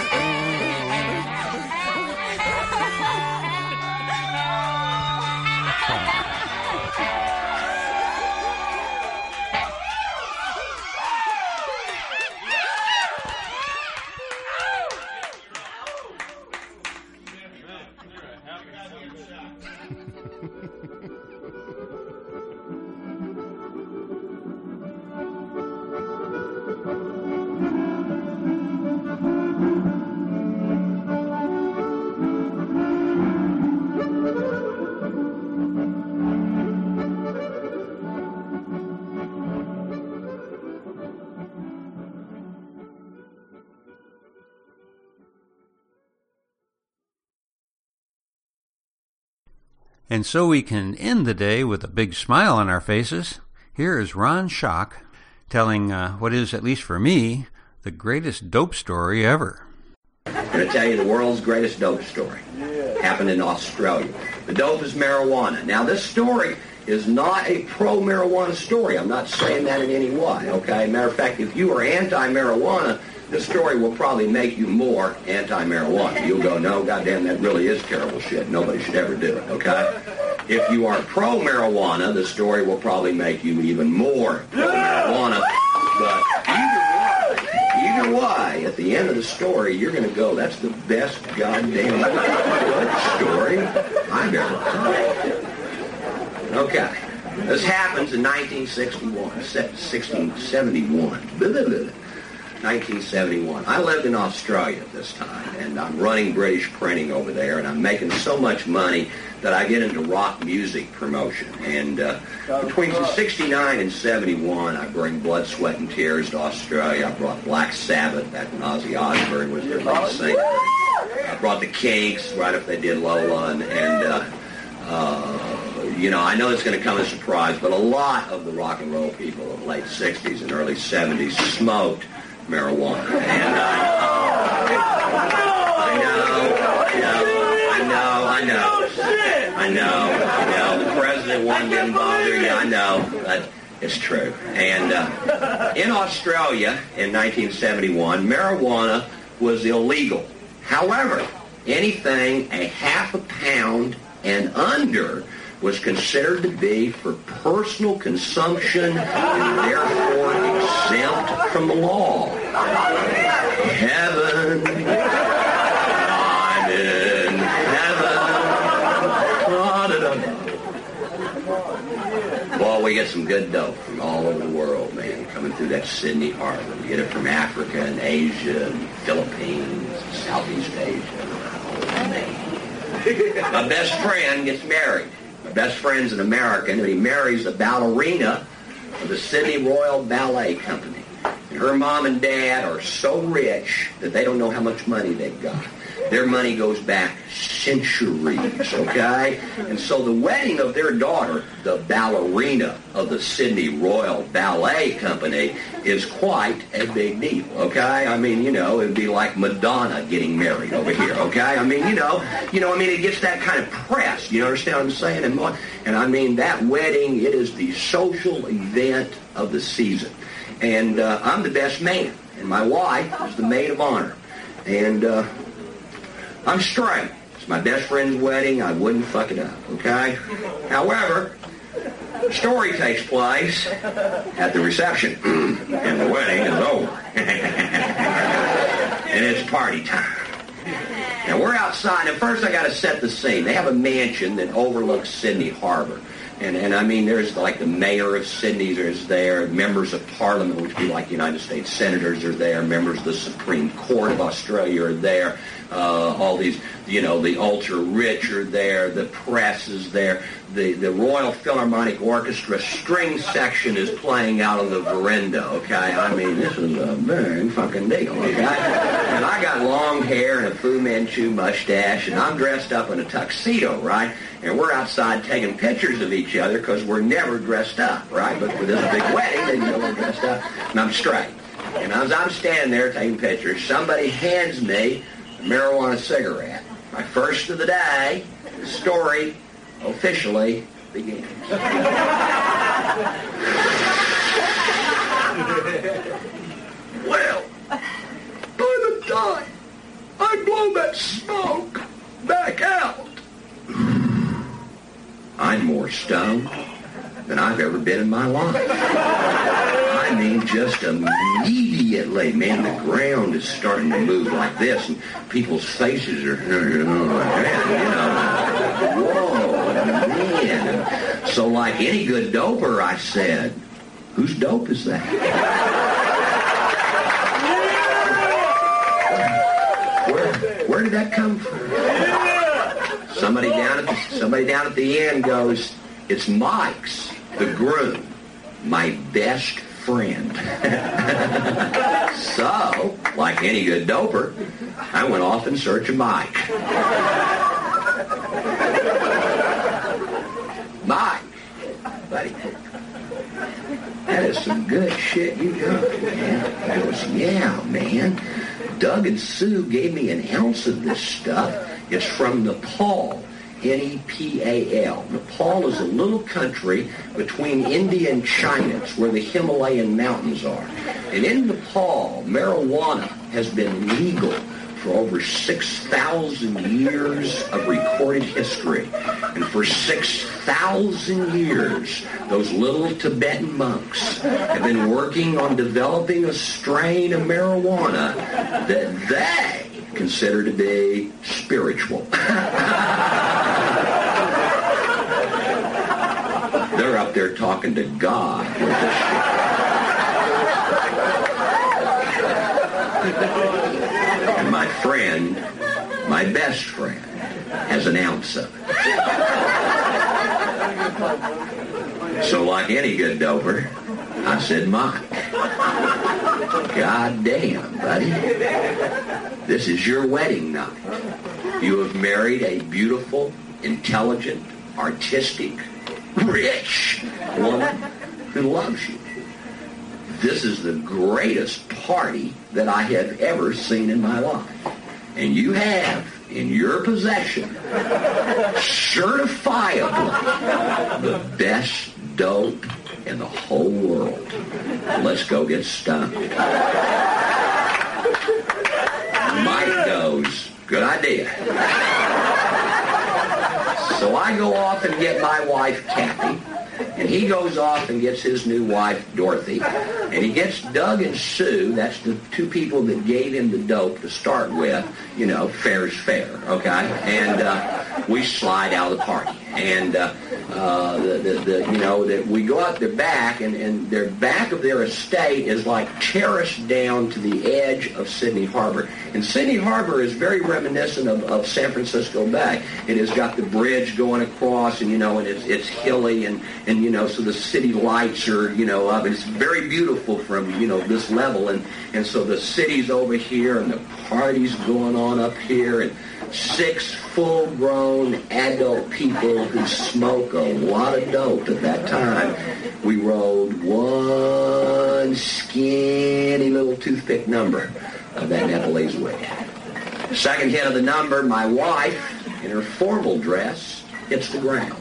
And so we can end the day with a big smile on our faces. Here is Ron Shock telling uh, what is, at least for me, the greatest dope story ever. I'm going to tell you the world's greatest dope story. Happened in Australia. The dope is marijuana. Now, this story is not a pro-marijuana story. I'm not saying that in any way, okay? Matter of fact, if you are anti-marijuana, the story will probably make you more anti-marijuana. You'll go, no, goddamn, that really is terrible shit. Nobody should ever do it, okay? If you are pro-marijuana, the story will probably make you even more pro-marijuana. But either way, either way, at the end of the story, you're going to go, that's the best goddamn good story I've ever heard. Okay. This happens in 1961, se- 1671. Blah, blah, blah. 1971. I lived in Australia at this time, and I'm running British printing over there, and I'm making so much money that I get into rock music promotion. And uh, between 69 and 71, I bring Blood, Sweat, and Tears to Australia. I brought Black Sabbath back when Ozzy Osbourne was their lead singer. I brought the Kinks right after they did Lola, and, and uh, uh, you know, I know it's going to come as a surprise, but a lot of the rock and roll people of the late 60s and early 70s smoked marijuana. And I know, I know, I know, I know, I know. The president one didn't bother you. I know, but it's true. And uh, in Australia in 1971, marijuana was illegal. However, anything a half a pound and under was considered to be for personal consumption and therefore exempt from the law. Heaven, I'm in heaven. We get some good dope from all over the world, man, coming through that Sydney harbor. We get it from Africa and Asia and Philippines, Southeast Asia. My best friend gets married. My best friend's an American, and he marries a ballerina of the Sydney Royal Ballet Company. Her mom and dad are so rich that they don't know how much money they've got. Their money goes back centuries, okay? And so the wedding of their daughter, the ballerina of the Sydney Royal Ballet Company, is quite a big deal, okay? I mean, you know, it'd be like Madonna getting married over here, okay? I mean, you know, you know, I mean, it gets that kind of press. You understand what I'm saying? And, and I mean, that wedding, it is the social event of the season. And uh, I'm the best man, and my wife is the maid of honor. And uh, I'm straight. It's my best friend's wedding. I wouldn't fuck it up, okay? However, the story takes place at the reception, and the wedding is over. and it's party time. Now we're outside, and first I got to set the scene. They have a mansion that overlooks Sydney Harbor. And, and I mean, there's like the mayor of Sydney is there, members of parliament, which would be like United States senators are there, members of the Supreme Court of Australia are there, uh, all these, you know, the ultra rich are there, the press is there, the, the Royal Philharmonic Orchestra string section is playing out of the veranda, okay? I mean, this is a big fucking deal, okay? And I got long hair and a Fu Manchu mustache, and I'm dressed up in a tuxedo, right? And we're outside taking pictures of each other because we're never dressed up, right? But for this big wedding, they know we're dressed up, and I'm straight. And as I'm standing there taking pictures, somebody hands me marijuana cigarette. My first of the day, the story officially begins. well, by the time I blow that smoke back out, I'm more stoned than I've ever been in my life. I mean, just immediately, man, the ground is starting to move like this, and people's faces are, you know, like that, you know. Whoa, man. So like any good doper, I said, whose dope is that? Where, did that come from? Somebody down at the, somebody down at the end goes, it's Mike's, the groom, my best friend. so, like any good doper, I went off in search of Mike. Mike, buddy, that is some good shit you got, man. I goes, yeah, man. Doug and Sue gave me an ounce of this stuff. It's from Nepal. N-E-P-A-L. Nepal is a little country between India and China. It's where the Himalayan mountains are. And in Nepal, marijuana has been legal for over 6,000 years of recorded history. And for 6,000 years, those little Tibetan monks have been working on developing a strain of marijuana that they consider to be spiritual. They're up there talking to God. And my friend, my best friend, has an ounce of it. So like any good doper, I said, Mike, God damn, buddy. This is your wedding night. You have married a beautiful, intelligent, artistic, rich woman who loves you. This is the greatest party that I have ever seen in my life. And you have in your possession certifiably the best dope in the whole world. Let's go get stoned. Mike goes, good idea. So I go off and get my wife, Kathy, and he goes off and gets his new wife, Dorothy, and he gets Doug and Sue, that's the two people that gave him the dope to start with, you know, fair's fair, okay? And uh, we slide out of the party. And, uh, uh, the, the, the, you know, that we go out their back, and, and their back of their estate is like terraced down to the edge of Sydney Harbor. And Sydney Harbor is very reminiscent of, of San Francisco Bay. It has got the bridge going across, and you know, and it's it's hilly, and and you know, so the city lights are you know up. and It's very beautiful from you know this level, and and so the city's over here, and the party's going on up here, and six full-grown adult people who smoke a lot of dope at that time. We rolled one skinny little toothpick number of that Nepalese wig. Second hit of the number, my wife, in her formal dress, hits the ground.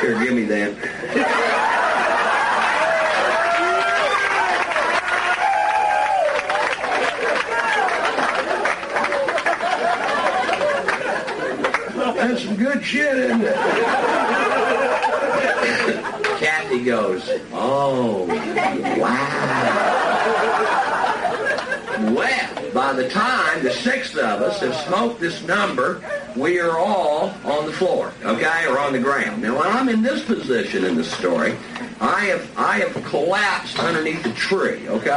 Here, give me that. That's some good shit, isn't it? Kathy goes, oh, wow. Well, by the time the six of us have smoked this number, we are all on the floor, okay, or on the ground. Now, when I'm in this position in the story, I have I have collapsed underneath the tree, okay?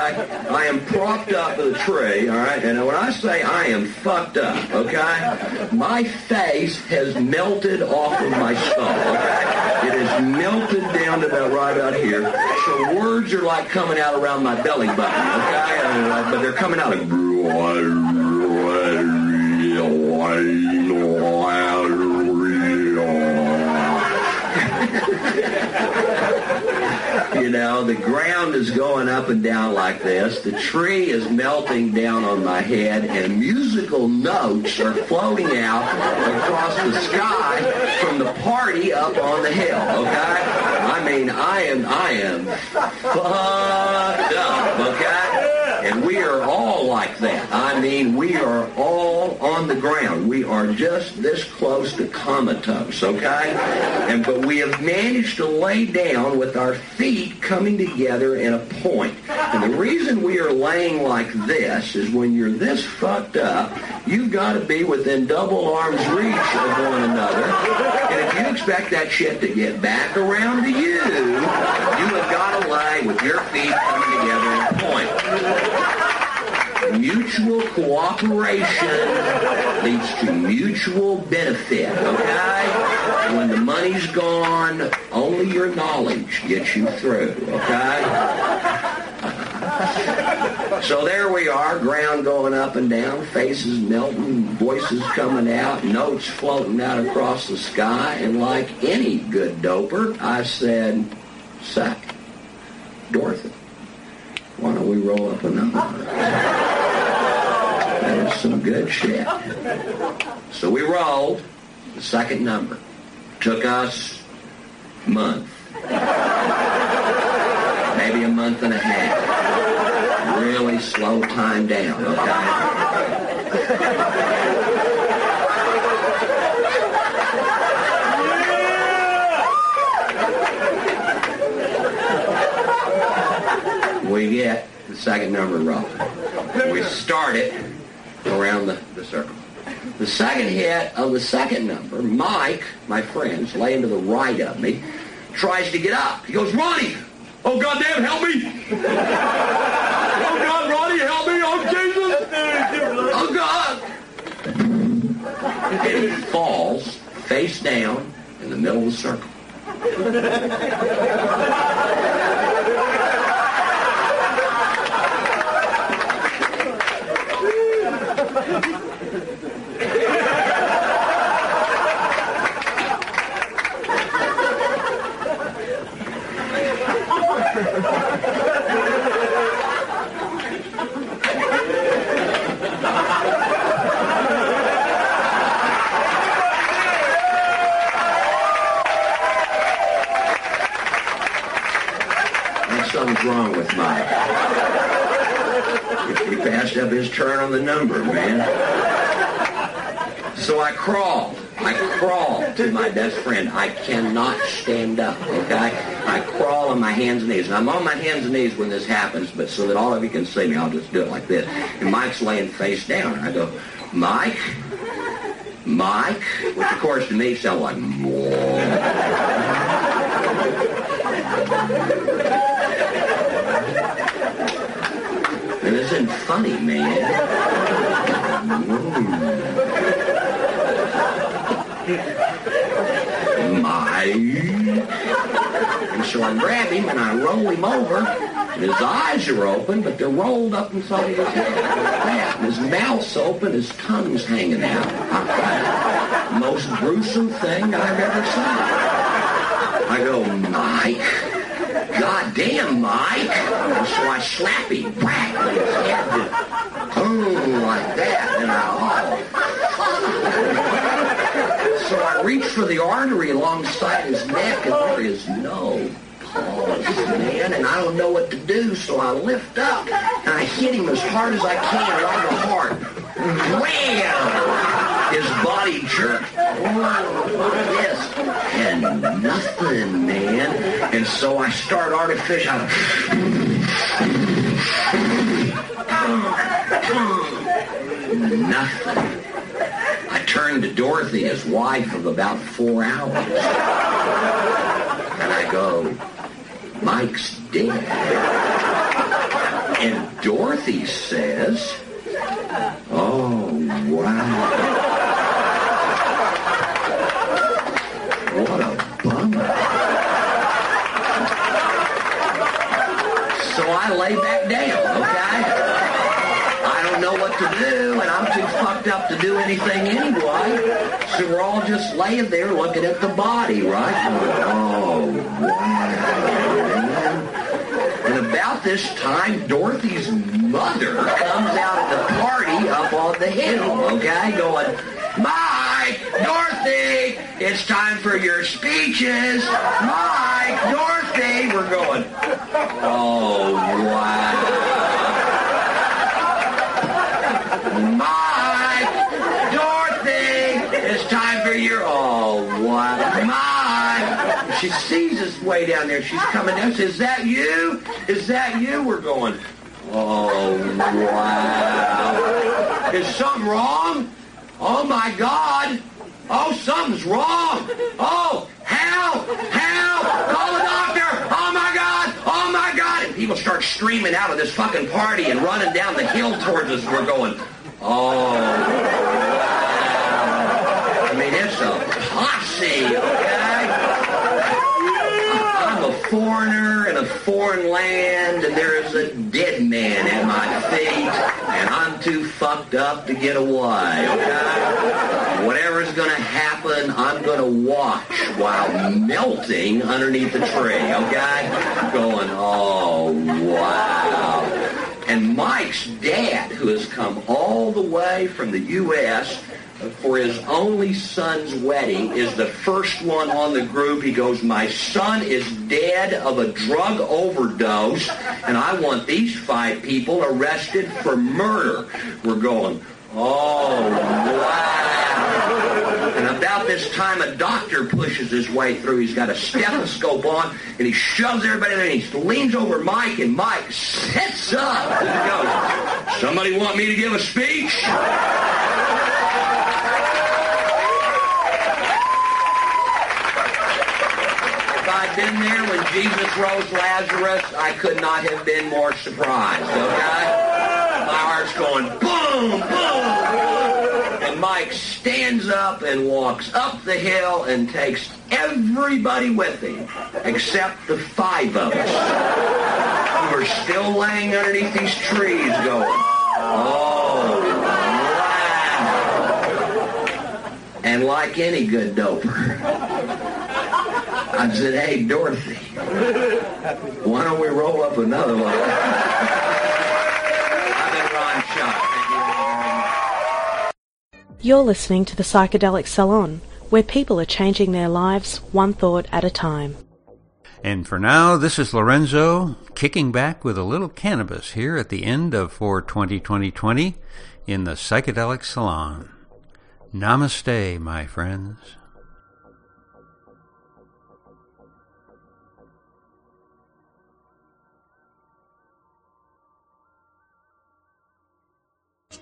I am propped up with a tree, all right? And when I say I am fucked up, okay? My face has melted off of my skull, okay? Melted down to about right out here. So words are like coming out around my belly button, okay? Uh, but they're coming out like know, the ground is going up and down like this. The tree is melting down on my head, and musical notes are floating out across the sky from the party up on the hill. Okay, I mean, I am, I am fucked up. Okay. And we are all like that. I mean, we are all on the ground. We are just this close to comatose, okay? And but we have managed to lay down with our feet coming together in a point. And the reason we are laying like this is when you're this fucked up, you've got to be within double arm's reach of one another. And if you expect that shit to get back around to you, you have got to lay with your feet coming together in a point. Mutual cooperation leads to mutual benefit, okay? When the money's gone, only your knowledge gets you through, okay? So there we are, ground going up and down, faces melting, voices coming out, notes floating out across the sky, and like any good doper, I said, suck, Dorothy, why don't we roll up another? That is some good shit. So we rolled, the second number. Took us a month. Maybe a month and a half. Really slow time down, okay? We get the second number rolling. We start it around the, the circle. The second hit of the second number, Mike, my friend's laying to the right of me, tries to get up. He goes, Ronnie! Oh, goddamn, help me! oh, God, Ronnie, help me! Oh, Jesus! Oh, God! And falls face down in the middle of the circle. He up his turn on the number, man. So I crawled. I crawl to my best friend. I cannot stand up, okay? I crawl on my hands and knees. And I'm on my hands and knees when this happens, but so that all of you can see me, I'll just do it like this. And Mike's laying face down. I go, Mike? Mike? Which, of course, to me sounds like, And isn't funny, man. Mike. And so I grab him and I roll him over. And his eyes are open, but they're rolled up inside his head. And his mouth's open, his tongue's hanging out. Most gruesome thing I've ever seen. I go, Mike. God damn, Mike. So I slap him, whack, on his head, boom, like that. And I, oh, So I reach for the artery alongside his neck, and there is no pulse, man. And I don't know what to do, so I lift up, and I hit him as hard as I can right in the heart. Wham! His body jerked this, and nothing, man. And so I start artificial. Nothing. I turned to Dorothy, his wife of about four hours. And I go, Mike's dead. And Dorothy says, Oh, wow. What a bummer. So I lay back down, okay? I don't know what to do, and I'm too fucked up to do anything anyway. So we're all just laying there looking at the body, right? Oh, wow. And about this time, Dorothy's mother comes out at the party up on the hill, okay, going, Mike, Dorothy, it's time for your speeches. Mike, Dorothy, we're going, oh, wow. Mike, Dorothy, it's time for your, oh, what? Mike. She sees us way down there. She's coming down. Says, is that you? Is that you? We're going, oh, wow. Is something wrong? Oh, my God. Oh, something's wrong. Oh, help, help, call the doctor. Oh, my God, oh, my God. And people start streaming out of this fucking party and running down the hill towards us. We're going, oh. I mean, it's a posse, okay? I'm a foreigner in a foreign land, and there is a dead man at my feet, and I'm too fucked up to get away, okay? Whatever's gonna happen, I'm gonna watch while melting underneath the tree, okay? Going, oh, wow. And Mike's dad, who has come all the way from the U.S. for his only son's wedding, is the first one on the group. He goes, my son is dead of a drug overdose, and I want these five people arrested for murder. We're going, oh, wow. And about this time, a doctor pushes his way through. He's got a stethoscope on, and he shoves everybody there, and he leans over Mike, and Mike sits up. And goes, somebody want me to give a speech? If I'd been there when Jesus rose Lazarus, I could not have been more surprised, okay? My heart's going boom, boom, And Mike stands up and walks up the hill and takes everybody with him, except the five of us who are still laying underneath these trees going, oh, wow. And like any good doper, I said, hey, Dorothy, why don't we roll up another one? I've been Ron Shock. Thank you all very much. You're listening to the Psychedelic Salon, where people are changing their lives one thought at a time. And for now, this is Lorenzo kicking back with a little cannabis here at the end of 420 2020 in the Psychedelic Salon. Namaste, my friends.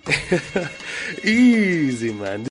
Easy, man.